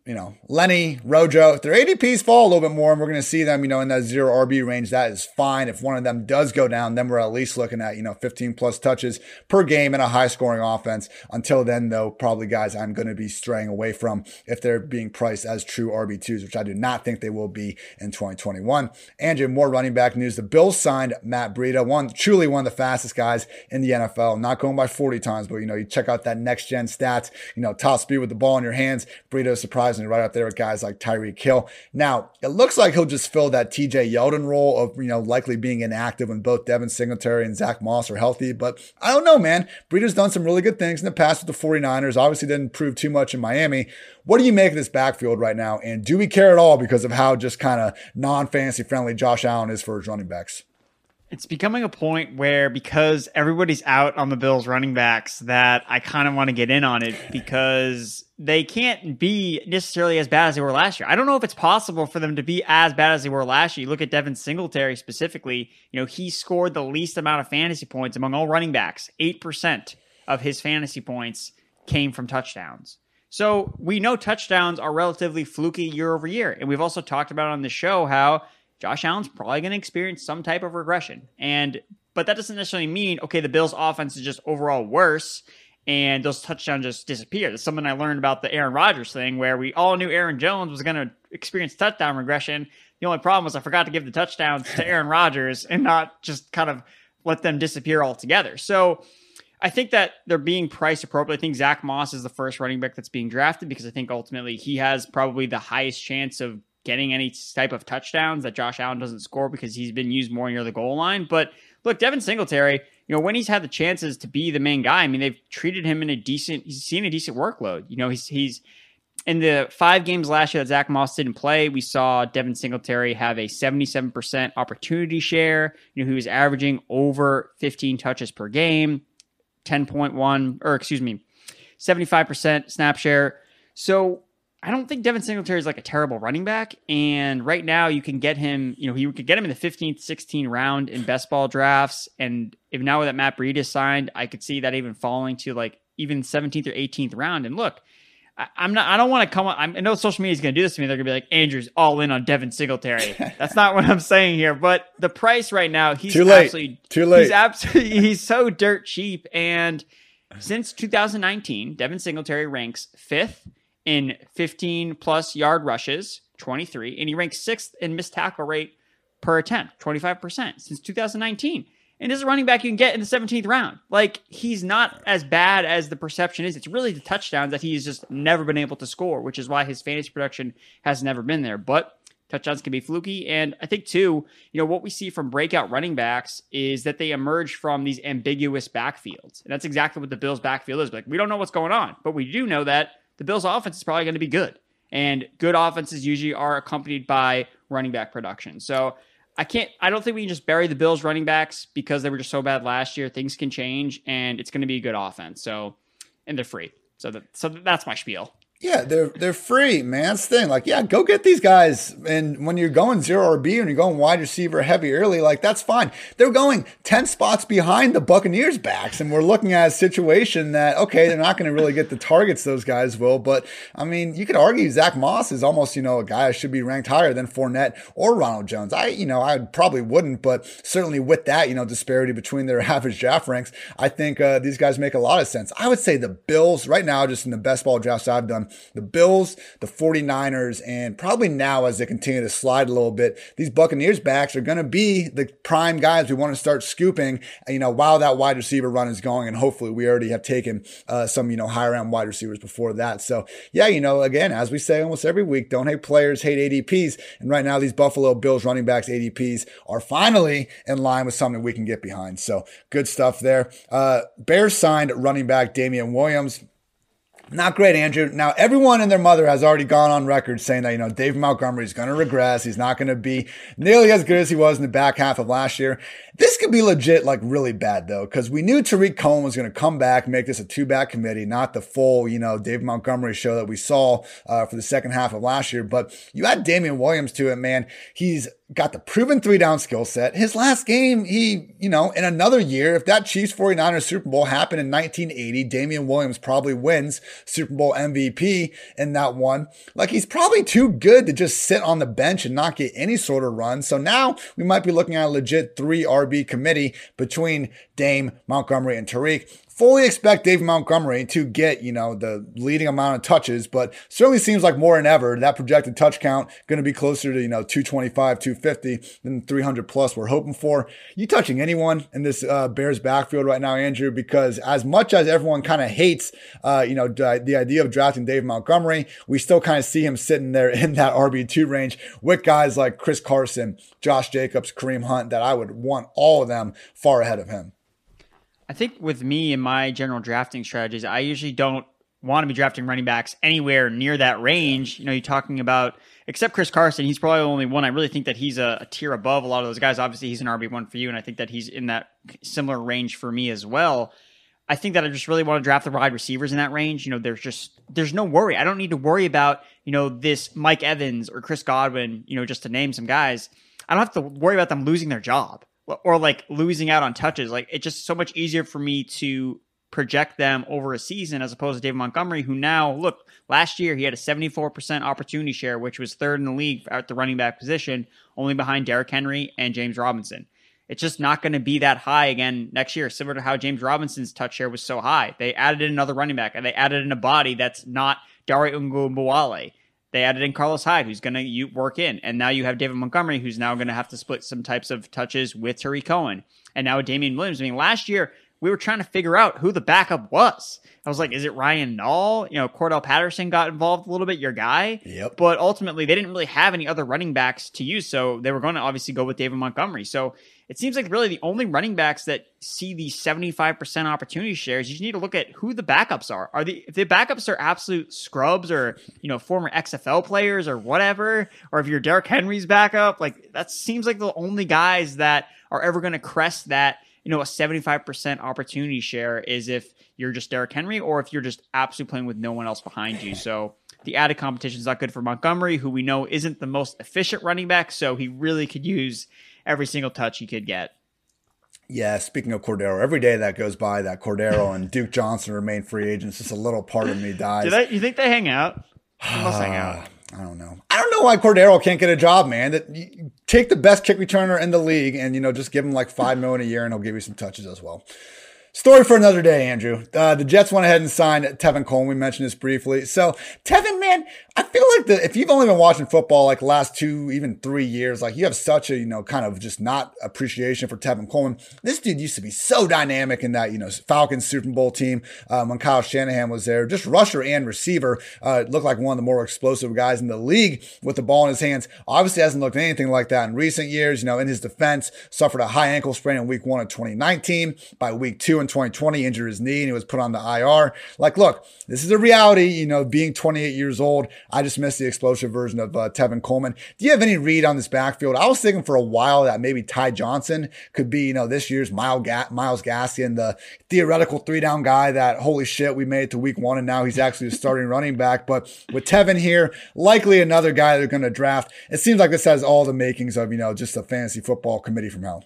you know, Lenny, Rojo, if their ADPs fall a little bit more and we're going to see them, you know, in that zero RB range, that is fine. If one of them does go down, then we're at least looking at, you know, 15 plus touches per game in a high scoring offense. Until then, though, probably guys I'm going to be straying away from if they're being priced as true RB2s, which I do not think they will be in 2021. Andrew, more running back news. The Bills signed Matt Breida, one, truly one of the fastest guys in the NFL, not going by 40 times, but, you know, you check out that next gen stats, you know, top speed with the ball in your hands. Breida surprised right up there with guys like Tyreek Hill. Now, it looks like he'll just fill that TJ Yeldon role of, you know, likely being inactive when both Devin Singletary and Zach Moss are healthy. But I don't know, man. Breida's done some really good things in the past with the 49ers. Obviously didn't prove too much in Miami. What do you make of this backfield right now? And do we care at all because of how just kind of non-fantasy friendly Josh Allen is for his running backs? It's becoming a point where because everybody's out on the Bills running backs that I kind of want to get in on it because they can't be necessarily as bad as they were last year. I don't know if it's possible for them to be as bad as they were last year. You look at Devin Singletary specifically, you know, he scored the least amount of fantasy points among all running backs. 8% of his fantasy points came from touchdowns. So we know touchdowns are relatively fluky year over year. And we've also talked about on the show how Josh Allen's probably going to experience some type of regression. And but that doesn't necessarily mean okay, the Bills' offense is just overall worse and those touchdowns just disappear. That's something I learned about the Aaron Rodgers thing, where we all knew Aaron Jones was going to experience touchdown regression. The only problem was I forgot to give the touchdowns to Aaron Rodgers and not just kind of let them disappear altogether. So I think that they're being priced appropriately. I think Zach Moss is the first running back that's being drafted because I think ultimately he has probably the highest chance of getting any type of touchdowns that Josh Allen doesn't score because he's been used more near the goal line. But look, Devin Singletary, you know, when he's had the chances to be the main guy, I mean, they've treated him in a decent, he's seen a decent workload. You know, he's, he's, in the five games last year that Zach Moss didn't play, we saw Devin Singletary have a 77% opportunity share. You know, he was averaging over 15 touches per game, 10.1, or excuse me, 75% snap share. So I don't think Devin Singletary is like a terrible running back. And right now, you can get him. You know, you could get him in the 15th, 16th round in best ball drafts. And if now that Matt Breida is signed, I could see that even falling to like even 17th or 18th round. And look, I, am not. I don't want to come. On, I know social media is going to do this to me. They're going to be like, Andrew's all in on Devin Singletary. <laughs> That's not what I'm saying here. But the price right now, he's too late. Absolutely, too late. He's absolutely. <laughs> He's so dirt cheap. And since 2019, Devin Singletary ranks fifth in 15 plus yard rushes, 23, and he ranks sixth in missed tackle rate per attempt, 25% since 2019. And this is a running back you can get in the 17th round. Like, he's not as bad as the perception is. It's really the touchdowns that he's just never been able to score, which is why his fantasy production has never been there. But touchdowns can be fluky. And I think, too, you know, what we see from breakout running backs is that they emerge from these ambiguous backfields. And that's exactly what the Bills' backfield is. Like, we don't know what's going on, but we do know that the Bills' offense is probably going to be good. And good offenses usually are accompanied by running back production. So I can't, I don't think we can just bury the Bills' running backs because they were just so bad last year. Things can change and it's going to be a good offense. So, and they're free. So, so that's my spiel. Yeah, they're they're free, man. The thing. Like, yeah, go get these guys. And when you're going zero RB and you're going wide receiver heavy early, like that's fine. They're going ten spots behind the Buccaneers backs, and we're looking at a situation that okay, they're not going to really get the targets those guys will. But I mean, you could argue Zach Moss is almost you know a guy that should be ranked higher than Fournette or Ronald Jones. I you know I probably wouldn't, but certainly with that you know disparity between their <laughs> average draft ranks, I think uh, these guys make a lot of sense. I would say the Bills right now, just in the best ball drafts I've done the Bills, the 49ers, and probably now as they continue to slide a little bit, these Buccaneers backs are going to be the prime guys we want to start scooping, you know, while that wide receiver run is going. And hopefully we already have taken uh, some, you know, higher end wide receivers before that. So yeah, you know, again, as we say almost every week, don't hate players, hate ADPs. And right now these Buffalo Bills running backs ADPs are finally in line with something we can get behind. So good stuff there. Uh, Bears signed running back Damien Williams. Not great, Andrew. Now, everyone and their mother has already gone on record saying that, you know, Dave Montgomery is going to regress. He's not going to be nearly as good as he was in the back half of last year. This could be legit, like really bad though, because we knew Tarik Cohen was going to come back, make this a two back committee, not the full, you know, Dave Montgomery show that we saw uh, for the second half of last year. But you add Damien Williams to it, man. He's got the proven three down skill set. His last game, he, you know, in another year, if that Chiefs 49ers Super Bowl happened in 1980, Damien Williams probably wins Super Bowl MVP in that one. Like he's probably too good to just sit on the bench and not get any sort of run. So now we might be looking at a legit three RB committee between Dame, Montgomery, and Tarik fully expect Dave Montgomery to get, you know, the leading amount of touches, but certainly seems like more than ever that projected touch count going to be closer to, you know, 225, 250 than 300 plus we're hoping for. You touching anyone in this uh, Bears backfield right now, Andrew? Because as much as everyone kind of hates, uh, you know, the idea of drafting Dave Montgomery, we still kind of see him sitting there in that RB2 range with guys like Chris Carson, Josh Jacobs, Kareem Hunt that I would want all of them far ahead of him. I think with me and my general drafting strategies, I usually don't want to be drafting running backs anywhere near that range. You know, you're talking about, except Chris Carson, he's probably the only one. I really think that he's a, a tier above a lot of those guys. Obviously, he's an RB1 for you, and I think that he's in that similar range for me as well. I think that I just really want to draft the wide receivers in that range. You know, there's just there's no worry. I don't need to worry about you know this Mike Evans or Chris Godwin. You know, just to name some guys. I don't have to worry about them losing their job or like losing out on touches. Like it's just so much easier for me to project them over a season as opposed to David Montgomery, who now look last year he had a 74% opportunity share, which was third in the league at the running back position, only behind Derrick Henry and James Robinson. It's just not going to be that high again next year, similar to how James Robinson's touch share was so high. They added another running back and they added in a body that's not Dare Ogunbowale. They added in Carlos Hyde, who's going to work in. And now you have David Montgomery, who's now going to have to split some types of touches with Tarik Cohen. And now Damien Williams. I mean, last year, we were trying to figure out who the backup was. I was like, is it Ryan Nall? You know, Cordarrelle Patterson got involved a little bit, your guy. Yep. But ultimately, they didn't really have any other running backs to use. So they were going to obviously go with David Montgomery. So it seems like really the only running backs that see the 75% opportunity shares, you just need to look at who the backups are. Are the if the backups are absolute scrubs or, you know, former XFL players or whatever, or if you're Derrick Henry's backup, like that seems like the only guys that are ever going to crest that, you know, a 75% opportunity share is if you're just Derrick Henry or if you're just absolutely playing with no one else behind you. So the added competition is not good for Montgomery, who we know isn't the most efficient running back, so he really could use every single touch he could get. Yeah, speaking of Cordarrelle, every day that goes by that Cordarrelle and <laughs> Duke Johnson remain free agents, just a little part of me dies. Do you think they hang out? They must hang out. <sighs> I don't know. I don't know why Cordarrelle can't get a job, man. That take the best kick returner in the league and you know just give him like five <laughs> million a year and he'll give you some touches as well. Story for another day, Andrew. Uh, the Jets went ahead and signed Tevin Coleman. We mentioned this briefly. So, Tevin, man, I feel like the, if you've only been watching football like last two, even three years, like you have such a, you know, kind of just not appreciation for Tevin Coleman. This dude used to be so dynamic in that, you know, Falcons Super Bowl team um, when Kyle Shanahan was there. Just rusher and receiver. Uh, looked like one of the more explosive guys in the league with the ball in his hands. Obviously hasn't looked anything like that in recent years. You know, in his defense, suffered a high ankle sprain in week one of 2019. By week two in 2020, injured his knee and he was put on the IR. Like, look, this is a reality, you know, being 28 years old. I just missed the explosive version of uh, Tevin Coleman. Do you have any read on this backfield? I was thinking for a while that maybe Ty Johnson could be, you know, this year's Miles, Ga- Myles Gaskin, the theoretical three down guy that, holy shit, we made it to week one and now he's actually starting running back. But with Tevin here, likely another guy they're going to draft. It seems like this has all the makings of, you know, just a fantasy football committee from hell.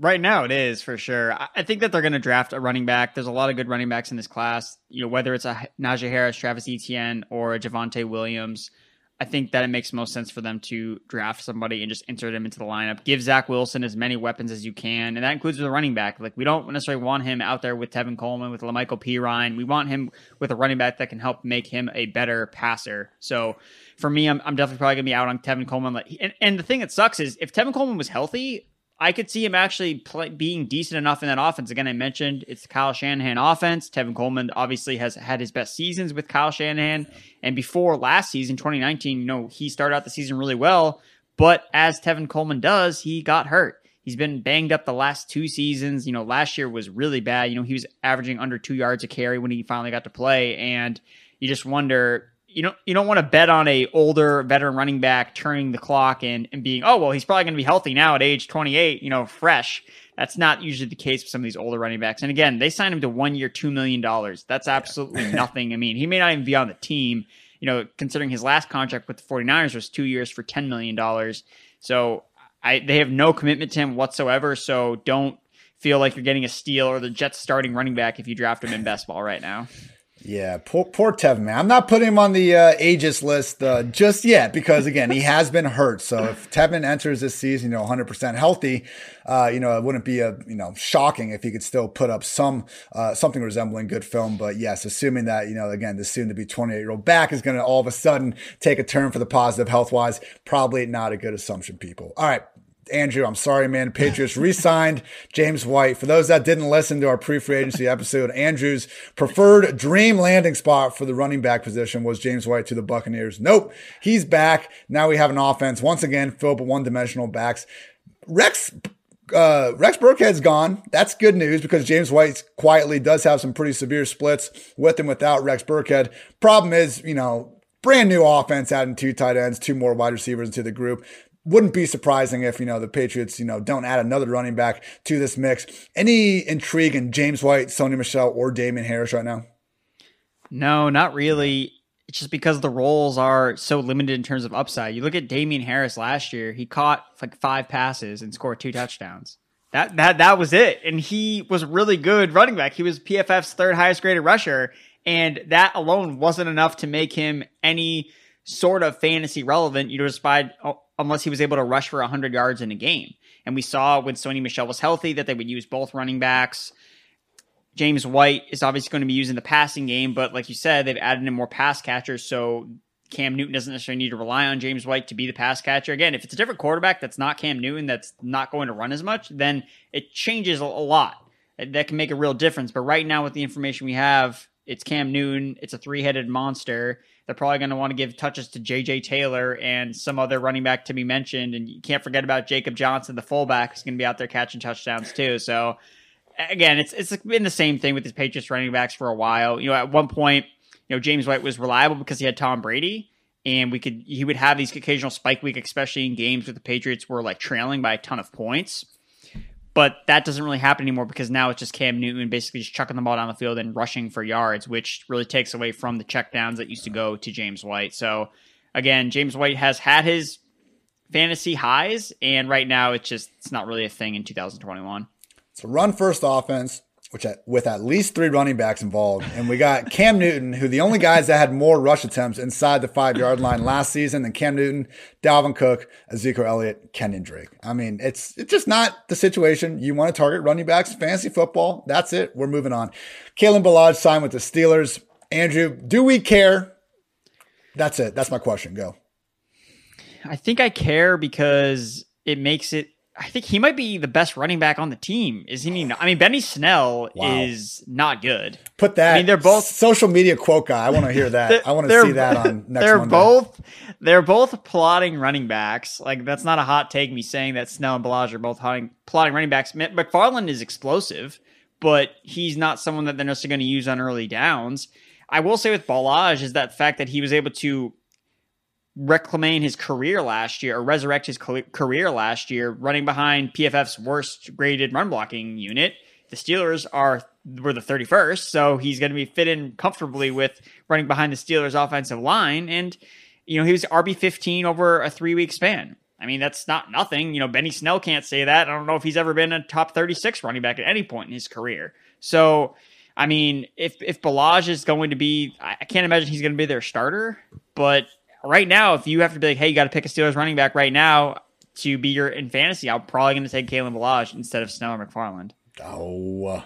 Right now, it is for sure. I think that they're going to draft a running back. There's a lot of good running backs in this class. You know, whether it's a Najee Harris, Travis Etienne, or a Javonte Williams, I think that it makes most sense for them to draft somebody and just insert him into the lineup. Give Zach Wilson as many weapons as you can, and that includes the running back. Like we don't necessarily want him out there with Tevin Coleman, with La'Mical Perine. We want him with a running back that can help make him a better passer. So for me, I'm, I'm definitely probably gonna be out on Tevin Coleman. And, and the thing that sucks is if Tevin Coleman was healthy, I could see him actually play, being decent enough in that offense. Again, I mentioned it's the Kyle Shanahan offense. Tevin Coleman obviously has had his best seasons with Kyle Shanahan. And before last season, 2019, you know, he started out the season really well. But as Tevin Coleman does, he got hurt. He's been banged up the last two seasons. You know, last year was really bad. You know, he was averaging under two yards a carry when he finally got to play. And you just wonder, you don't you don't want to bet on a older veteran running back turning the clock and, and being oh well he's probably going to be healthy now at age 28 you know fresh that's not usually the case with some of these older running backs and again they signed him to one year two million dollars that's absolutely yeah. <laughs> nothing i mean he may not even be on the team you know considering his last contract with the 49ers was two years for 10 million dollars So I they have no commitment to him whatsoever. So don't feel like you're getting a steal or the Jets starting running back if you draft him in best ball right now. Yeah, poor, poor Tevin, man. I'm not putting him on the uh, ages list uh, just yet because, again, he has been hurt. So if Tevin enters this season, you know, 100% healthy, uh, you know, it wouldn't be a, you know, shocking if he could still put up some, uh, something resembling good film. But yes, assuming that, you know, again, this soon to be 28 year old back is going to all of a sudden take a turn for the positive health wise, probably not a good assumption, people. All right. Andrew, I'm sorry, man. Patriots re-signed James White. For those that didn't listen to our pre-free agency episode, Andrew's preferred dream landing spot for the running back position was James White to the Buccaneers. Nope, he's back. Now we have an offense once again filled with one-dimensional backs. Rex uh, Rex Burkhead's gone. That's good news because James White quietly does have some pretty severe splits with and without Rex Burkhead. Problem is, you know, brand new offense, adding two tight ends, two more wide receivers into the group wouldn't be surprising if, you know, the Patriots, you know, don't add another running back to this mix. Any intrigue in James White, Sony Michel, or Damien Harris right now? No, not really. It's just because the roles are so limited in terms of upside. You look at Damien Harris last year, he caught like five passes and scored two touchdowns. That that that was it. And he was really good running back. He was PFF's third highest graded rusher. And that alone wasn't enough to make him any sort of fantasy relevant. You by unless he was able to rush for 100 yards in a game. And we saw when Sony Michel was healthy that they would use both running backs. James White is obviously going to be using the passing game, but like you said, they've added in more pass catchers, so Cam Newton doesn't necessarily need to rely on James White to be the pass catcher. Again, if it's a different quarterback that's not Cam Newton, that's not going to run as much, then it changes a lot. That can make a real difference. But right now, with the information we have, it's Cam Newton. It's a three headed monster. They're probably going to want to give touches to J.J. Taylor and some other running back to be mentioned. And you can't forget about Jacob Johnson, the fullback, who's going to be out there catching touchdowns too. So again, it's it's been the same thing with the Patriots running backs for a while. You know, at one point, you know, James White was reliable because he had Tom Brady. And we could he would have these occasional spike week, especially in games where the Patriots were like trailing by a ton of points. But that doesn't really happen anymore because now it's just Cam Newton basically just chucking the ball down the field and rushing for yards, which really takes away from the checkdowns that used to go to James White. So again, James White has had his fantasy highs, and right now it's just it's not really a thing in 2021. It's a run first offense which with at least three running backs involved. And we got Cam Newton, who the only guys that had more rush attempts inside the five yard line last season than Cam Newton, Dalvin Cook, Ezekiel Elliott, Kenyan Drake. I mean, it's it's just not the situation. You want to target running backs, fantasy football. That's it. We're moving on. Kalen Ballage signed with the Steelers. Andrew, do we care? That's it. That's my question. Go. I think I care because it makes it I think he might be the best running back on the team. Is he? Not? I mean, Benny Snell wow. is not good. Put that. I mean, they're both social media quote guy. I want to hear that. I want to see that on <laughs> next. They're Monday. both. They're both plotting running backs. Like that's not a hot take. Me saying that Snell and Ballage are both plotting running backs. McFarland is explosive, but he's not someone that they're necessarily going to use on early downs. I will say with Ballage is that fact that he was able to reclaim his career last year or resurrect his career last year running behind PFF's worst graded run blocking unit. The Steelers are were the 31st, so he's going to be fit in comfortably with running behind the Steelers offensive line and you know, he was RB15 over a 3-week span. I mean, that's not nothing. You know, Benny Snell can't say that. I don't know if he's ever been a top 36 running back at any point in his career. So, I mean, if if Ballage is going to be, I can't imagine he's going to be their starter. But right now, if you have to be like, hey, you got to pick a Steelers running back right now to be your in fantasy, I'm probably going to take Kalen Ballage instead of Snell or McFarland. Oh,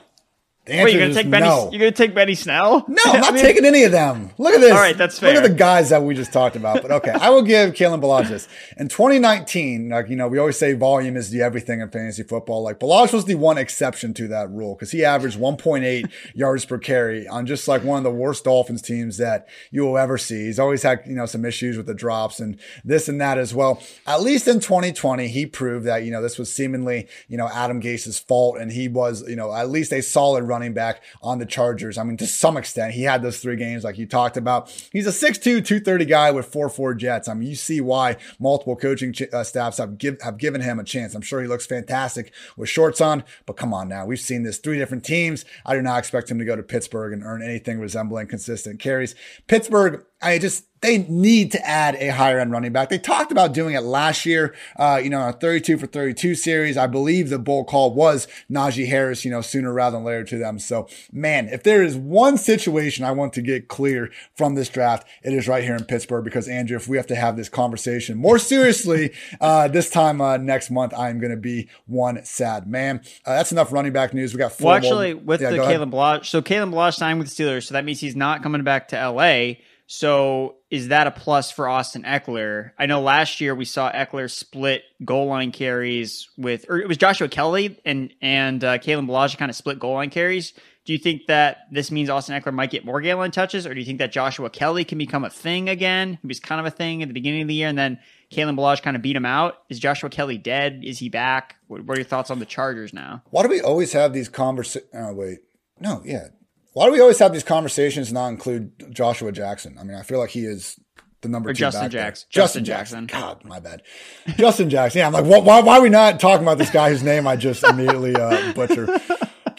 the Wait, you're gonna take Benny? No. You're gonna take Benny Snell? No, I'm not <laughs> mean, taking any of them. Look at this. All right, that's fair. Look at the guys that we just talked about. But okay, I will give Kalen this. In 2019, like you know, we always say volume is the everything in fantasy football. Like Ballage was the one exception to that rule because he averaged 1.8 <laughs> yards per carry on just like one of the worst Dolphins teams that you will ever see. He's always had you know some issues with the drops and this and that as well. At least in 2020, he proved that you know this was seemingly you know Adam Gase's fault, and he was you know at least a solid running back on the Chargers. I mean, to some extent, he had those three games like you talked about. He's a 6'2", 230 guy with 4'4 jets. I mean, you see why multiple coaching ch- uh, staffs have, give, have given him a chance. I'm sure he looks fantastic with shorts on, but come on now. We've seen this three different teams. I do not expect him to go to Pittsburgh and earn anything resembling consistent carries. Pittsburgh I just they need to add a higher end running back. They talked about doing it last year, uh, you know, a 32 for 32 series. I believe the bull call was Najee Harris, you know, sooner rather than later to them. So, man, if there is one situation I want to get clear from this draft, it is right here in Pittsburgh because, Andrew, if we have to have this conversation more seriously <laughs> uh, this time uh, next month, I'm going to be one sad man. Uh, that's enough running back news. We got four. Well, actually, more. with yeah, the Kalen Ballage, so Kalen Ballage signed with the Steelers, so that means he's not coming back to LA. So is that a plus for Austin Ekeler? I know last year we saw Ekeler split goal line carries with, or it was Joshua Kelley and and uh, Kalen Ballage kind of split goal line carries. Do you think that this means Austin Ekeler might get more goal line touches, or do you think that Joshua Kelley can become a thing again? He was kind of a thing at the beginning of the year, and then Kalen Ballage kind of beat him out. Is Joshua Kelley dead? Is he back? What, what are your thoughts on the Chargers now? Why do we always have these conversations? Oh, wait. No, yeah. Why do we always have these conversations and not include Joshua Jackson? I mean, I feel like he is the number or two Justin Jackson. Justin, Justin Jackson. Jackson. God, my bad. Justin Jackson. Yeah, I'm like, why, why are we not talking about this guy whose name I just immediately uh, butcher?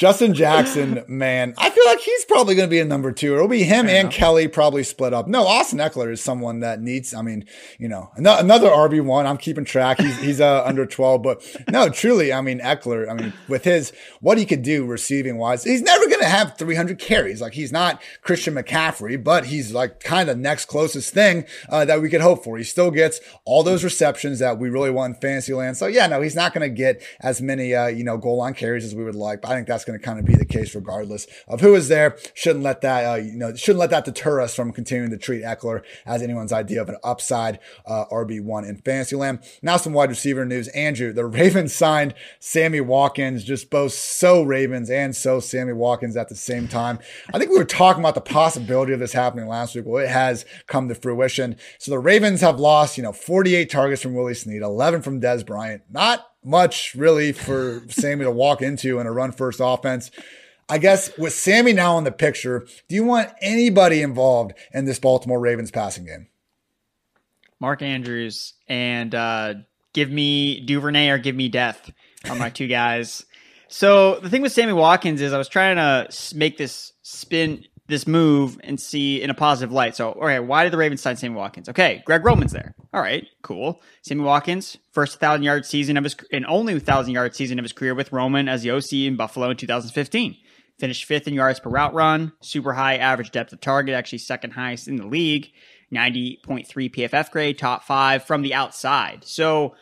Justin Jackson, <laughs> man, I feel like he's probably going to be a number two. It'll be him and Kelley probably split up. No, Austin Ekeler is someone that needs, I mean, you know, another RB1. I'm keeping track. He's, he's uh, <laughs> under 12, but no, truly, I mean, Ekeler. I mean, with his, what he could do receiving wise, he's never going to have 300 carries. Like he's not Christian McCaffrey, but he's like kind of next closest thing uh, that we could hope for. He still gets all those receptions that we really want in fantasy land. So yeah, no, he's not going to get as many, uh, you know, goal line carries as we would like, but I think that's going to kind of be the case regardless of who is there. Shouldn't let that, uh, you know, shouldn't let that deter us from continuing to treat Ekeler as anyone's idea of an upside uh, RB1 in Fantasyland. Now some wide receiver news. Andrew, the <laughs> Ravens signed Sammy Watkins, just both so Ravens and so Sammy Watkins at the same time. I think we were talking about the possibility of this happening last week. Well, it has come to fruition. So the Ravens have lost, you know, 48 targets from Willie Snead, 11 from Dez Bryant. Not much really for Sammy to walk into in a run first offense. I guess with Sammy now in the picture, do you want anybody involved in this Baltimore Ravens passing game? Mark Andrews and uh, give me Duvernay or give me death are my two guys. So the thing with Sammy Watkins is I was trying to make this spin this move and see in a positive light. So, all right, why did the Ravens sign Sammy Watkins? Okay, Greg Roman's there. All right, cool. Sammy Watkins, first thousand yard season of his and only thousand yard season of his career with Roman as the OC in Buffalo in 2015. Finished fifth in yards per route run, super high average depth of target, actually second highest in the league, 90.3 PFF grade, top five from the outside. So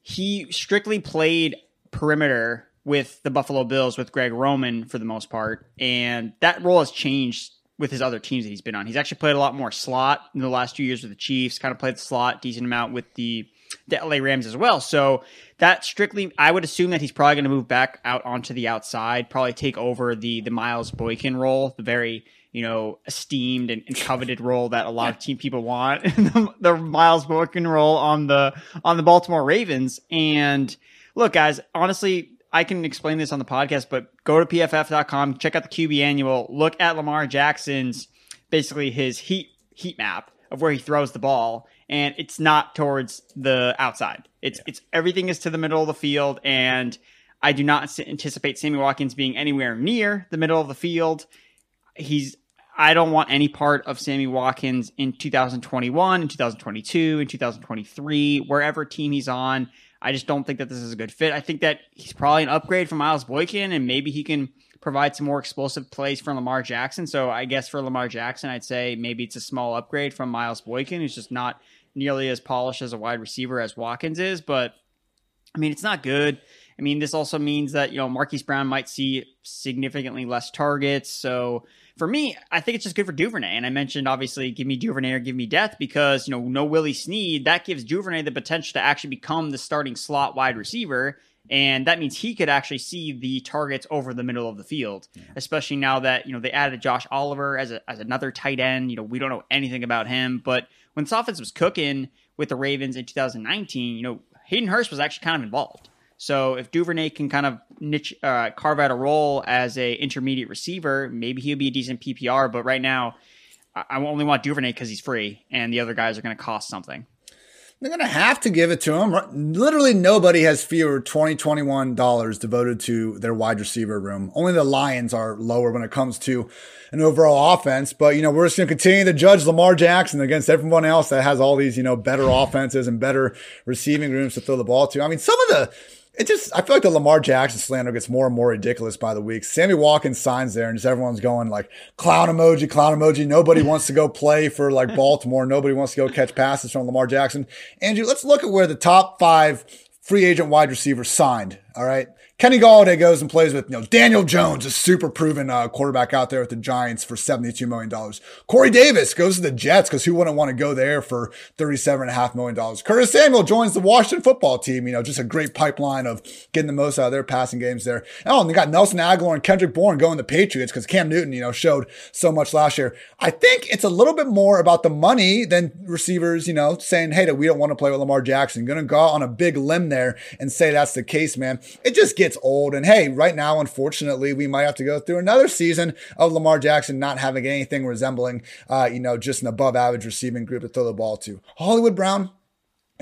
he strictly played perimeter with the Buffalo Bills with Greg Roman for the most part, and that role has changed with his other teams that he's been on. He's actually played a lot more slot in the last two years with the Chiefs. Kind of played the slot decent amount with the the LA Rams as well. So that strictly, I would assume that he's probably going to move back out onto the outside, probably take over the the Miles Boykin role, the very you know esteemed and, and coveted role that a lot of team people want, <laughs> the, the Miles Boykin role on the on the Baltimore Ravens. And look, guys, honestly, I can explain this on the podcast, but go to pff.com, check out the QB annual, look at Lamar Jackson's basically his heat heat map of where he throws the ball, and it's not towards the outside. It's yeah. it's everything is to the middle of the field, and I do not anticipate Sammy Watkins being anywhere near the middle of the field. He's I don't want any part of Sammy Watkins in 2021, in 2022, in 2023, wherever team he's on. I just don't think that this is a good fit. I think that he's probably an upgrade from Miles Boykin, and maybe he can provide some more explosive plays from Lamar Jackson. So I guess for Lamar Jackson, I'd say maybe it's a small upgrade from Miles Boykin, who's just not nearly as polished as a wide receiver as Watkins is. But I mean, it's not good. I mean, this also means that, you know, Marquise Brown might see significantly less targets. So for me, I think it's just good for Duvernay. And I mentioned obviously give me Duvernay or give me death because, you know, no Willie Snead, that gives Duvernay the potential to actually become the starting slot wide receiver. And that means he could actually see the targets over the middle of the field, yeah. especially now that, you know, they added Josh Oliver as, a, as another tight end. You know, we don't know anything about him. But when this offense was cooking with the Ravens in 2019, you know, Hayden Hurst was actually kind of involved. So if Duvernay can kind of niche uh, carve out a role as a intermediate receiver, maybe he'll be a decent PPR. But right now, I only want Duvernay because he's free, and the other guys are going to cost something. they're going to have to give it to him. Literally nobody has fewer 2021 dollars devoted to their wide receiver room. Only the Lions are lower when it comes to an overall offense. But, you know, we're just going to continue to judge Lamar Jackson against everyone else that has all these, you know, better offenses and better receiving rooms to throw the ball to. I mean, some of the, it just, I feel like the Lamar Jackson slander gets more and more ridiculous by the week. Sammy Watkins signs there and just everyone's going like clown emoji, clown emoji. Nobody <laughs> wants to go play for like Baltimore. Nobody wants to go catch passes from Lamar Jackson. Andrew, let's look at where the top five free agent wide receivers signed. All right. Kenny Golladay goes and plays with you know Daniel Jones, a super proven uh, quarterback out there with the Giants for $72 million. Corey Davis goes to the Jets because who wouldn't want to go there for $37.5 million? Curtis Samuel joins the Washington football team, you know, just a great pipeline of getting the most out of their passing games there. Oh, and they got Nelson Agholor and Kendrick Bourne going to the Patriots because Cam Newton, you know, showed so much last year. I think it's a little bit more about the money than receivers, you know, saying, hey, we don't want to play with Lamar Jackson. Going to go on a big limb there and say that's the case, man. It just gets gets old. And hey, right now, unfortunately, we might have to go through another season of Lamar Jackson not having anything resembling, uh, you know, just an above average receiving group to throw the ball to. Hollywood Brown,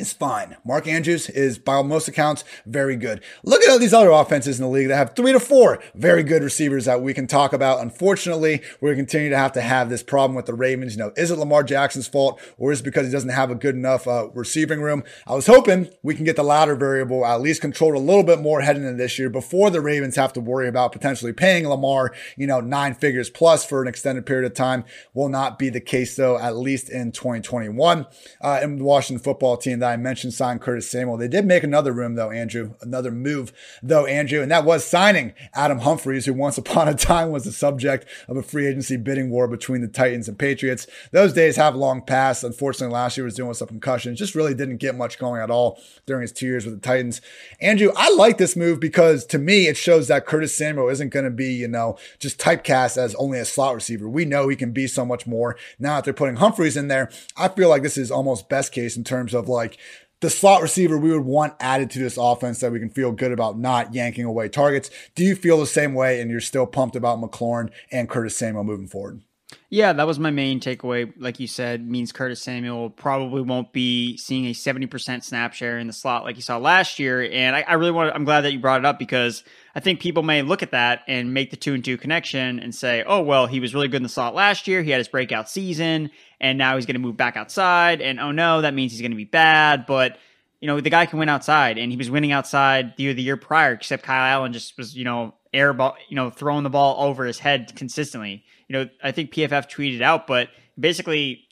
is fine. Mark Andrews is, by most accounts, very good. Look at all these other offenses in the league that have three to four very good receivers that we can talk about. Unfortunately, to continue to have to have this problem with the Ravens. You know, is it Lamar Jackson's fault or is it because he doesn't have a good enough uh, receiving room? I was hoping we can get the latter variable at least controlled a little bit more heading into this year before the Ravens have to worry about potentially paying Lamar, you know, nine figures plus for an extended period of time. Will not be the case though, at least in 2021. Uh, and the Washington football team that I mentioned signed Curtis Samuel. They did make another room though, Andrew, another move though, Andrew, and that was signing Adam Humphries, who once upon a time was the subject of a free agency bidding war between the Titans and Patriots. Those days have long passed. Unfortunately, last year was dealing with some concussions, just really didn't get much going at all during his two years with the Titans. Andrew, I like this move because to me, it shows that Curtis Samuel isn't going to be, you know, just typecast as only a slot receiver. We know he can be so much more. Now that they're putting Humphries in there, I feel like this is almost best case in terms of like the slot receiver we would want added to this offense that we can feel good about not yanking away targets. Do you feel the same way and you're still pumped about McLaurin and Curtis Samuel moving forward? Yeah, that was my main takeaway. Like you said, means Curtis Samuel probably won't be seeing a 70% snap share in the slot like you saw last year. And I, I really want I'm glad that you brought it up because I think people may look at that and make the two and two connection and say, oh, well, he was really good in the slot last year. He had his breakout season and now he's going to move back outside. And oh no, that means he's going to be bad. But, you know, the guy can win outside and he was winning outside the year, the year prior, except Kyle Allen just was, you know, air ball, you know, throwing the ball over his head consistently. You know, I think PFF tweeted out, but basically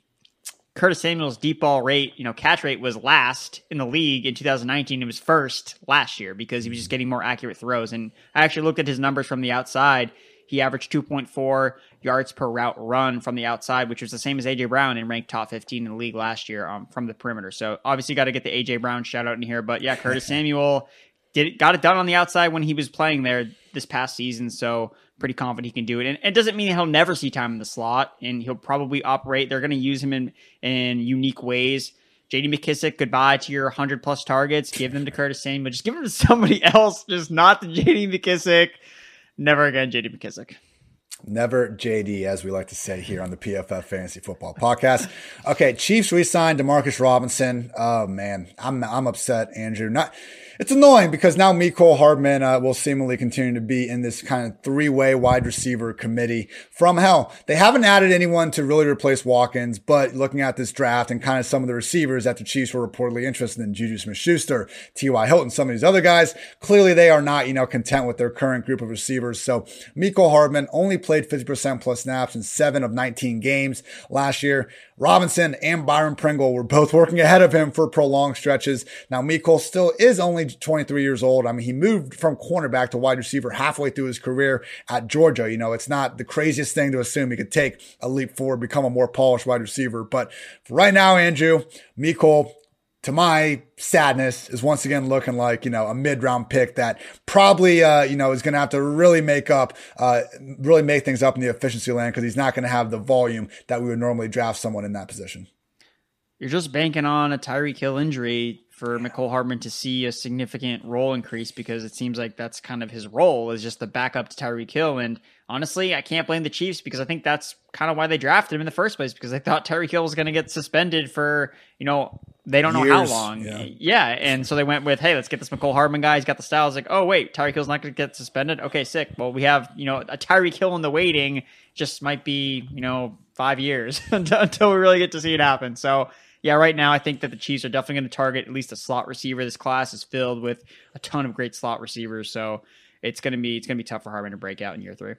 Curtis Samuel's deep ball rate, you know, catch rate was last in the league in 2019. It was first last year because he was just getting more accurate throws. And I actually looked at his numbers from the outside. He averaged 2.4 yards per route run from the outside, which was the same as AJ Brown and ranked top 15 in the league last year um, from the perimeter. So obviously got to get the AJ Brown shout out in here. But yeah, Curtis <laughs> Samuel did got it done on the outside when he was playing there this past season. So pretty confident he can do it. And it doesn't mean he'll never see time in the slot, and he'll probably operate. They're going to use him in in unique ways. J.D. McKissic, goodbye to your 100 plus targets. Give them to Curtis Samuel. But just give them to <laughs> somebody else, just not to J.D. McKissic. Never again, J.D. McKissic. Never JD, as we like to say here on the PFF Fantasy Football Podcast. Okay, Chiefs re-signed Demarcus Robinson. Oh man, I'm I'm upset, Andrew. Not it's annoying because now Mecole Hardman uh, will seemingly continue to be in this kind of three-way wide receiver committee from hell. They haven't added anyone to really replace Watkins, but looking at this draft and kind of some of the receivers that the Chiefs were reportedly interested in, Juju Smith-Schuster, T.Y. Hilton, some of these other guys, clearly they are not, you know, content with their current group of receivers. So Mecole Hardman only played 50% plus snaps in seven of 19 games last year. Robinson and Byron Pringle were both working ahead of him for prolonged stretches. Now, Mecole still is only 23 years old. I mean, he moved from cornerback to wide receiver halfway through his career at Georgia. You know, it's not the craziest thing to assume he could take a leap forward, become a more polished wide receiver. But right now, Andrew, Mecole, to my sadness, is once again looking like, you know, a mid round pick that probably, uh, you know, is going to have to really make up, uh, really make things up in the efficiency land because he's not going to have the volume that we would normally draft someone in that position. You're just banking on a Tyreek Hill injury for Mecole Hardman to see a significant role increase because it seems like that's kind of his role is just the backup to Tyreek Hill. And honestly, I can't blame the Chiefs because I think that's kind of why they drafted him in the first place because they thought Tyreek Hill was going to get suspended for, you know, they don't know how long. Yeah. yeah. And so they went with, hey, let's get this Mecole Hardman guy. He's got the styles. Like, oh, wait, Tyreek Hill's not going to get suspended. Okay, sick. Well, we have, you know, a Tyreek Hill in the waiting just might be, you know, five years <laughs> until we really get to see it happen. So, yeah, right now I think that the Chiefs are definitely going to target at least a slot receiver. This class is filled with a ton of great slot receivers. So it's going to be, it's going to be tough for Hardman to break out in year three.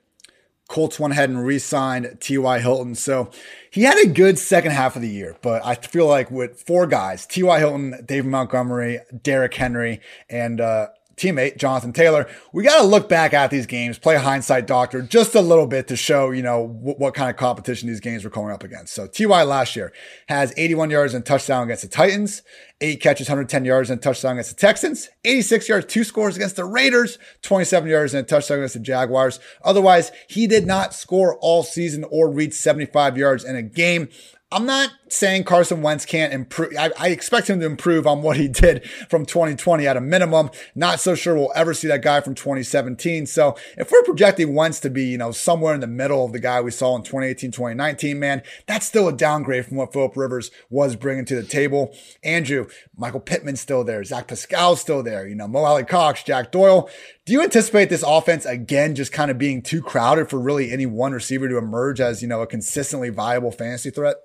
Colts went ahead and re-signed T.Y. Hilton. So he had a good second half of the year, but I feel like with four guys, T.Y. Hilton, David Montgomery, Derrick Henry, and uh, teammate Jonathan Taylor, we got to look back at these games, play hindsight doctor just a little bit to show, you know, w- what kind of competition these games were coming up against. So TY last year has 81 yards and touchdown against the Titans, eight catches, 110 yards and touchdown against the Texans, 86 yards, two scores against the Raiders, 27 yards and a touchdown against the Jaguars. Otherwise, he did not score all season or reach 75 yards in a game. I'm not saying Carson Wentz can't improve. I, I, expect him to improve on what he did from 2020 at a minimum. Not so sure we'll ever see that guy from 2017. So if we're projecting Wentz to be, you know, somewhere in the middle of the guy we saw in 2018, 2019, man, that's still a downgrade from what Philip Rivers was bringing to the table. Andrew, Michael Pittman's still there. Zach Pascal's still there. You know, Mo Alie-Cox, Jack Doyle. Do you anticipate this offense again just kind of being too crowded for really any one receiver to emerge as, you know, a consistently viable fantasy threat?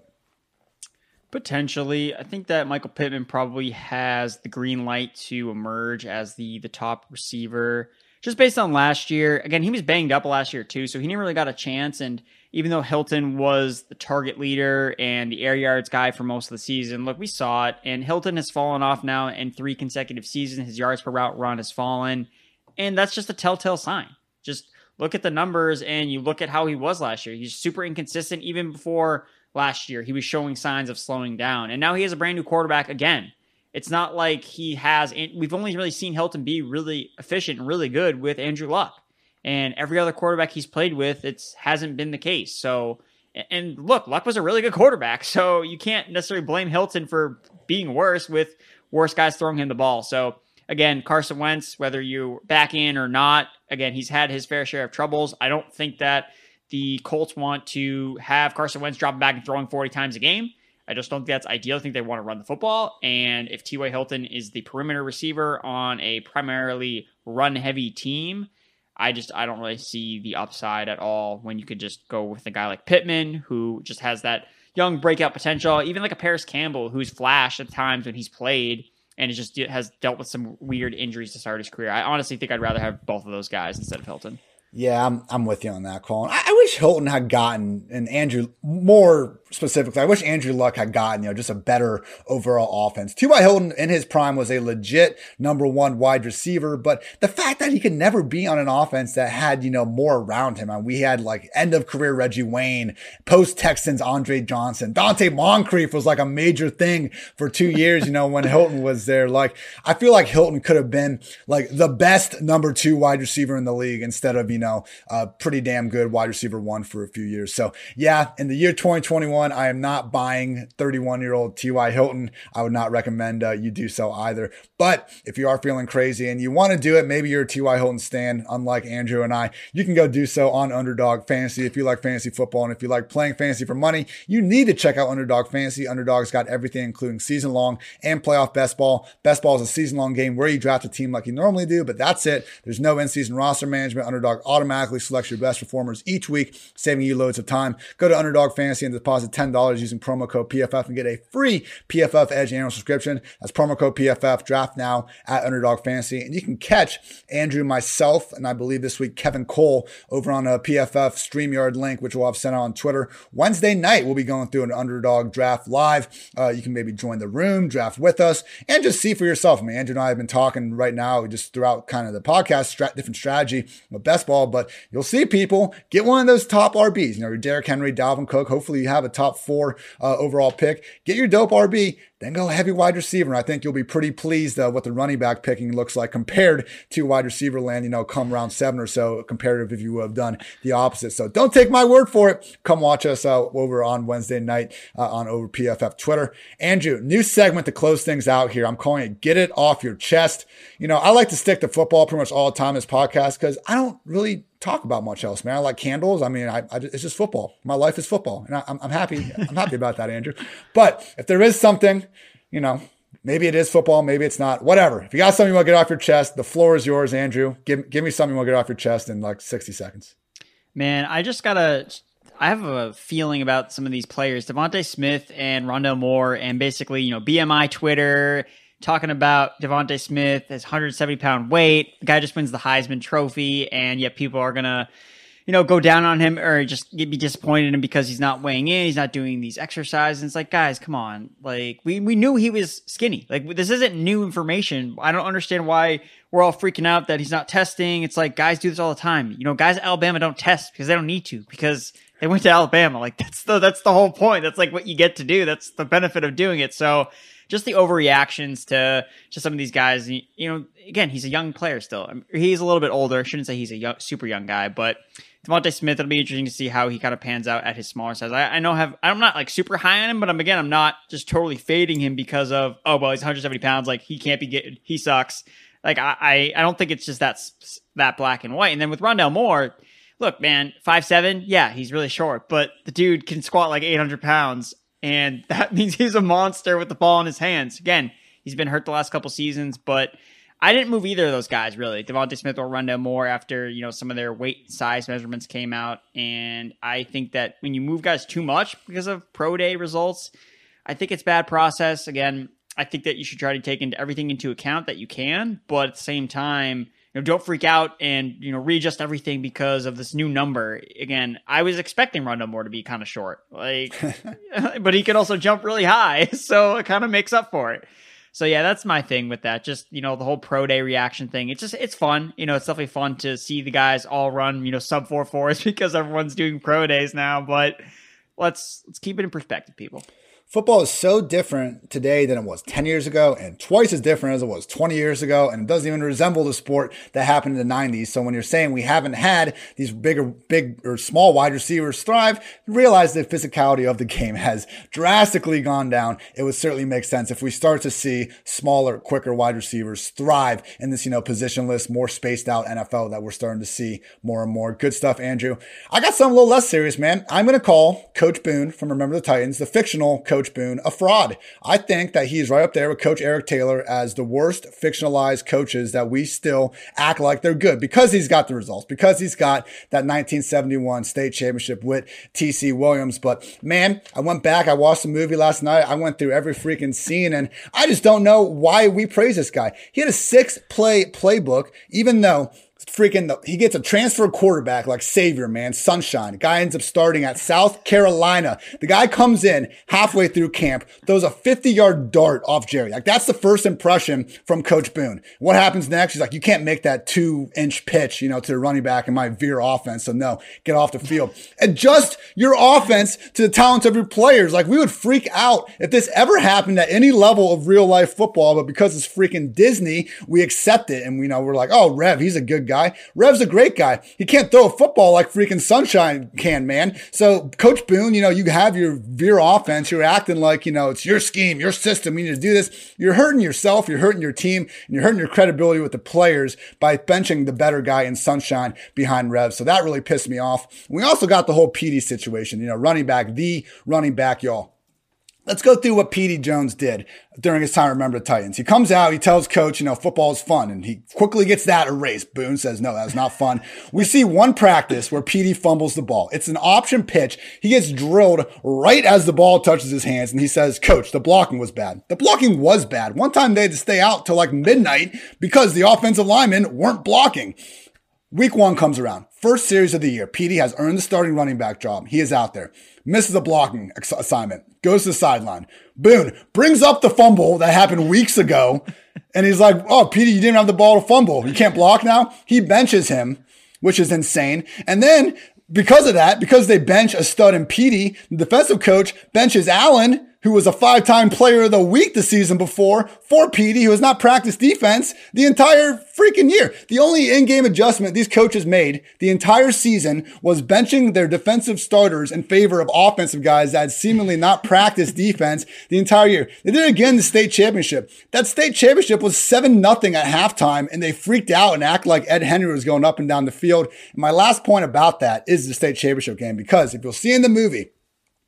Potentially, I think that Michael Pittman probably has the green light to emerge as the the top receiver. Just based on last year, again, he was banged up last year too, so he never really got a chance. And even though Hilton was the target leader and the air yards guy for most of the season, look, we saw it. And Hilton has fallen off now in three consecutive seasons. His yards per route run has fallen, and that's just a telltale sign. Just look at the numbers and you look at how he was last year. He's super inconsistent even before last year. He was showing signs of slowing down. And now he has a brand new quarterback again. It's not like he has, we've only really seen Hilton be really efficient and really good with Andrew Luck. And every other quarterback he's played with, it hasn't been the case. So, and look, Luck was a really good quarterback. <laughs> So you can't necessarily blame Hilton for being worse with worse guys throwing him the ball. So, again, Carson Wentz, whether you back in or not, again, he's had his fair share of troubles. I don't think that the Colts want to have Carson Wentz dropping back and throwing 40 times a game. I just don't think that's ideal. I think they want to run the football. And if T.Y. Hilton is the perimeter receiver on a primarily run heavy team, I just I don't really see the upside at all when you could just go with a guy like Pittman who just has that young breakout potential, even like a Parris Campbell who's flashed at times when he's played and it just has dealt with some weird injuries to start his career. I honestly think I'd rather have both of those guys instead of Hilton. Yeah, I'm I'm with you on that, Colin. I, I, wish Hilton had gotten and Andrew more specifically. I wish Andrew Luck had gotten you know just a better overall offense. T.Y. Hilton in his prime was a legit number one wide receiver, but the fact that he could never be on an offense that had you know more around him. Mean, we had like end of career Reggie Wayne, post Texans Andre Johnson, Donte Moncrief was like a major thing for two years. You know when Hilton was there. Like I feel like Hilton could have been like the best number two wide receiver in the league instead of you know know, pretty damn good wide receiver one for a few years. So yeah, in the year 2021, I am not buying 31 year old T.Y. Hilton. I would not recommend uh, you do so either. But if you are feeling crazy and you want to do it, maybe you're a T.Y. Hilton stan, unlike Andrew and I, you can go do so on Underdog Fantasy. If you like fantasy football and if you like playing fantasy for money, you need to check out Underdog Fantasy. Underdog's got everything, including season long and playoff best ball. Best ball is a season long game where you draft a team like you normally do, but that's it. There's no in season roster management. Underdog automatically selects your best performers each week, saving you loads of time. Go to Underdog Fantasy and deposit $10 using promo code PFF and get a free PFF Edge annual subscription. That's promo code PFF. Draft now at Underdog Fantasy. And you can catch Andrew, myself, and I believe this week Kevin Cole over on a PFF StreamYard link, which we'll have sent out on Twitter. Wednesday night, we'll be going through an Underdog draft live. Uh, you can maybe join the room, draft with us, and just see for yourself. I mean, Andrew and I have been talking right now just throughout kind of the podcast, different strategy with best ball, but you'll see people get one of those top RBs. You know, your Derrick Henry, Dalvin Cook. Hopefully, you have a top four uh, overall pick. Get your dope RB then go heavy wide receiver. I think you'll be pretty pleased uh, what the running back picking looks like compared to wide receiver land, you know, come round seven or so, comparative if you have done the opposite. So don't take my word for it. Come watch us uh, over on Wednesday night uh, on over PFF Twitter. Andrew, new segment to close things out here. I'm calling it Get It Off Your Chest. You know, I like to stick to football pretty much all the time in this podcast because I don't really talk about much else, man. I like candles. I mean, I, I, it's just football. My life is football, and I, am happy. I'm happy about that, Andrew. But if there is something, you know, Maybe it is football, maybe it's not. Whatever. If you got something you want to get off your chest, the floor is yours, Andrew. Give give me something you want to get off your chest in like 60 seconds. Man, I just gotta I have a feeling about some of these players, DeVonta Smith and Rondale Moore, and basically, you know, BMI Twitter talking about DeVonta Smith, his 170 pound weight. The guy just wins the Heisman Trophy, and yet people are gonna, you know, go down on him or just be disappointed in him because he's not weighing in, he's not doing these exercises. It's like, guys, come on, like we we knew he was skinny. Like this isn't new information. I don't understand why we're all freaking out that he's not testing. It's like guys do this all the time. You know, guys at Alabama don't test because they don't need to because they went to Alabama. Like that's the that's the whole point. That's like what you get to do. That's the benefit of doing it. So just the overreactions to to some of these guys. You know, again, he's a young player still. Um, he's a little bit older. I shouldn't say he's a young, super young guy, but DeVonta Smith. It'll be interesting to see how he kind of pans out at his smaller size. I, I know have I'm not like super high on him, but I'm again I'm not just totally fading him because of oh well he's 170 pounds. Like he can't be getting he sucks. Like I, I I don't think it's just that that black and white. And then with Rondale Moore look, man, five seven, yeah, he's really short, but the dude can squat like eight hundred pounds, and <laughs> that means he's a monster with the ball in his hands. Again, he's been hurt the last couple seasons, but I didn't move either of those guys really, DeVonta Smith or Rondale Moore, after you know some of their weight size measurements came out, and I think that when you move guys too much because of pro day results, I think it's bad process. Again, I think that you should try to take into everything into account that you can, but at the same time you know, don't freak out and you know readjust everything because of this new number. Again, I was expecting Rondale Moore to be kind of short, like, <laughs> <laughs> but he can also jump really high, <laughs> so it kind of makes up for it. So yeah, that's my thing with that. Just you know, the whole pro day reaction thing. It's just it's fun. You know, it's definitely fun to see the guys all run you know sub four fours because everyone's doing pro days now. But let's let's keep it in perspective, people. Football is so different today than it was 10 years ago and twice as different as it was 20 years ago. And it doesn't even resemble the sport that happened in the 90s. So when you're saying we haven't had these bigger, big or small wide receivers thrive, realize the physicality of the <laughs> game has drastically gone down. It would certainly make sense if we start to see smaller, quicker wide receivers thrive in this, you know, positionless, more spaced out NFL that we're starting to see more and more. Good stuff, Andrew. I got something a little less serious, man. I'm going to call Coach Boone from Remember the Titans, the fictional coach Coach Boone a fraud. I think that he's right up there with Coach Eric Taylor as the worst fictionalized coaches that we still act like they're good because he's got the results, because he's got that 1971 state championship with TC Williams. But man, I went back, I watched the movie last night. I went through every freaking scene and I just don't know why we praise this guy. He had a six play playbook, even though freaking the, he gets a transfer quarterback like savior man sunshine. Guy ends up starting at south carolina. The guy comes in halfway through camp throws a 50 yard dart off jerry. Like that's the first impression from coach boone. What happens next? He's like you can't make that two inch pitch you know to the running back in my veer offense so no get off the field. <laughs> Adjust your offense to the talents of your players. Like we would freak out if this ever happened at any level of real life football but because it's freaking disney we accept it and we know we're like oh rev he's a good guy guy. Rev's a great guy. He can't throw a football like freaking Sunshine can, man. So Coach Boone, you know, you have your veer offense. You're acting like, you know, it's your scheme, your system. You need to do this. You're hurting yourself. You're hurting your team and you're hurting your credibility with the players by benching the better guy in Sunshine behind Rev. So that really pissed me off. We also got the whole PD situation, you know, running back, the running back, y'all. Let's go through what Petey Jones did during his time Remember the Titans. He comes out, he tells coach, you know, football is fun, and he quickly gets that erased. Boone says, no, that's not fun. We see one practice where Petey fumbles the ball. It's an option pitch. He gets drilled right as the ball touches his hands, and he says, coach, the blocking was bad. The blocking was bad. One time they had to stay out till like midnight because the offensive linemen weren't blocking. Week one comes around. First series of the year. Petey has earned the starting running back job. He is out there. Misses a blocking assignment goes to the sideline. Boone brings up the fumble that happened weeks ago. And he's like, Oh, Petey, you didn't have the ball to fumble. You can't block now. He benches him, which is insane. And then because of that, because they bench a stud in Petey, the defensive coach benches Alan who was a five-time player of the week the season before, for Petey, who has not practiced defense the entire freaking year. The only in-game adjustment these coaches made the entire season was benching their defensive starters in favor of offensive guys that had seemingly not practiced defense the entire year. They did it again the state championship. That state championship was 7 nothing at halftime, and they freaked out and act like Ed Henry was going up and down the field. And my last point about that is the state championship game, because if you'll see in the movie,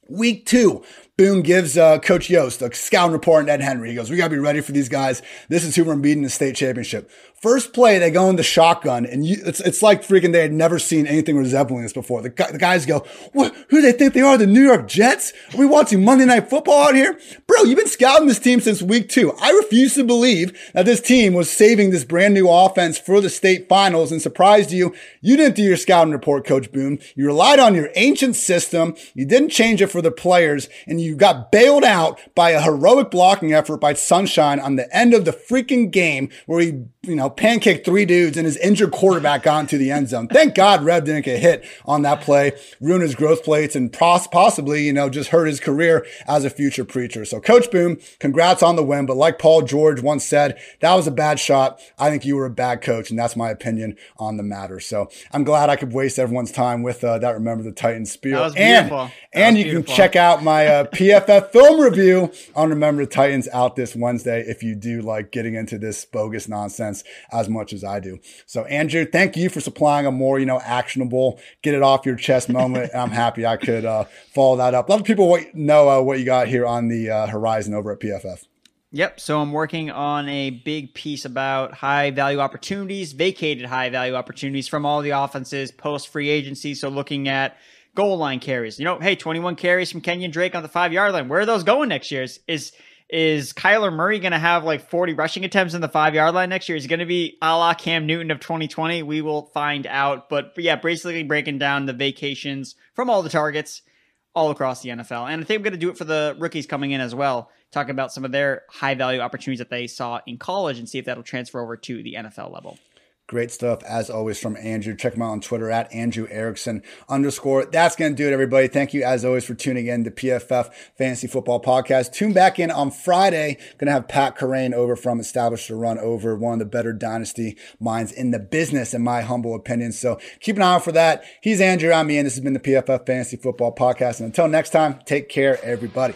Week two, Boone gives uh, Coach Yoast a scouting report and Ed Henry. He goes, We got to be ready for these guys. This is who we're beating the state championship. First play, they go into shotgun, and you, it's it's like freaking they had never seen anything resembling this before. The, the guys go, "What? Who do they think they are? The New York Jets? Are we watching Monday Night Football out here, bro? You've been scouting this team since week two. I refuse to believe that this team was saving this brand new offense for the state finals and surprised you. You didn't do your scouting report, Coach Boone. You relied on your ancient system. You didn't change it for the players, and you got bailed out by a heroic blocking effort by Sunshine on the end of the freaking game where he, you know." pancaked three dudes and his injured quarterback got into the end zone. Thank God Rev didn't get hit on that play, ruin his growth plates, and possibly, you know, just hurt his career as a future preacher. So Coach Boone, congrats on the win. But like Paul George once said, that was a bad shot. I think you were a bad coach, and that's my opinion on the matter. So I'm glad I could waste everyone's time with uh, that. Remember the Titans spiel. That was beautiful. And, and you beautiful. can check out my uh, <laughs> PFF film review on Remember the Titans out this Wednesday if you do like getting into this bogus nonsense as much as I do. So Andrew, thank you for supplying a more, you know, actionable, get it off your chest moment. I'm happy I could uh, follow that up. Of people know uh, what you got here on the uh, horizon over at PFF. Yep. So I'm working on a big piece about high value opportunities, vacated high value opportunities from all the offenses post free agency. So looking at goal line carries, you know, hey, 21 carries from Kenyan Drake on the five yard line. Where are those going next year? Is, is is Kyler Murray going to have like 40 rushing attempts in the five yard line next year? Is going to be a la Cam Newton of 2020? We will find out. But, but yeah, basically breaking down the vacations from all the targets all across the NFL. And I think I'm going to do it for the rookies coming in as well. Talk about some of their high value opportunities that they saw in college and see if that'll transfer over to the NFL level. Great stuff as always from Andrew. Check him out on Twitter at Andrew Erickson underscore. That's going to do it, everybody. Thank you as always for tuning in to PFF Fantasy Football Podcast. Tune back in on Friday. Going to have Pat Kerrane over from Establish the Run over, one of the better dynasty minds in the business, in my humble opinion. So keep an eye out for that. He's Andrew. I'm Ian. This has been the PFF Fantasy Football Podcast. And until next time, take care, everybody.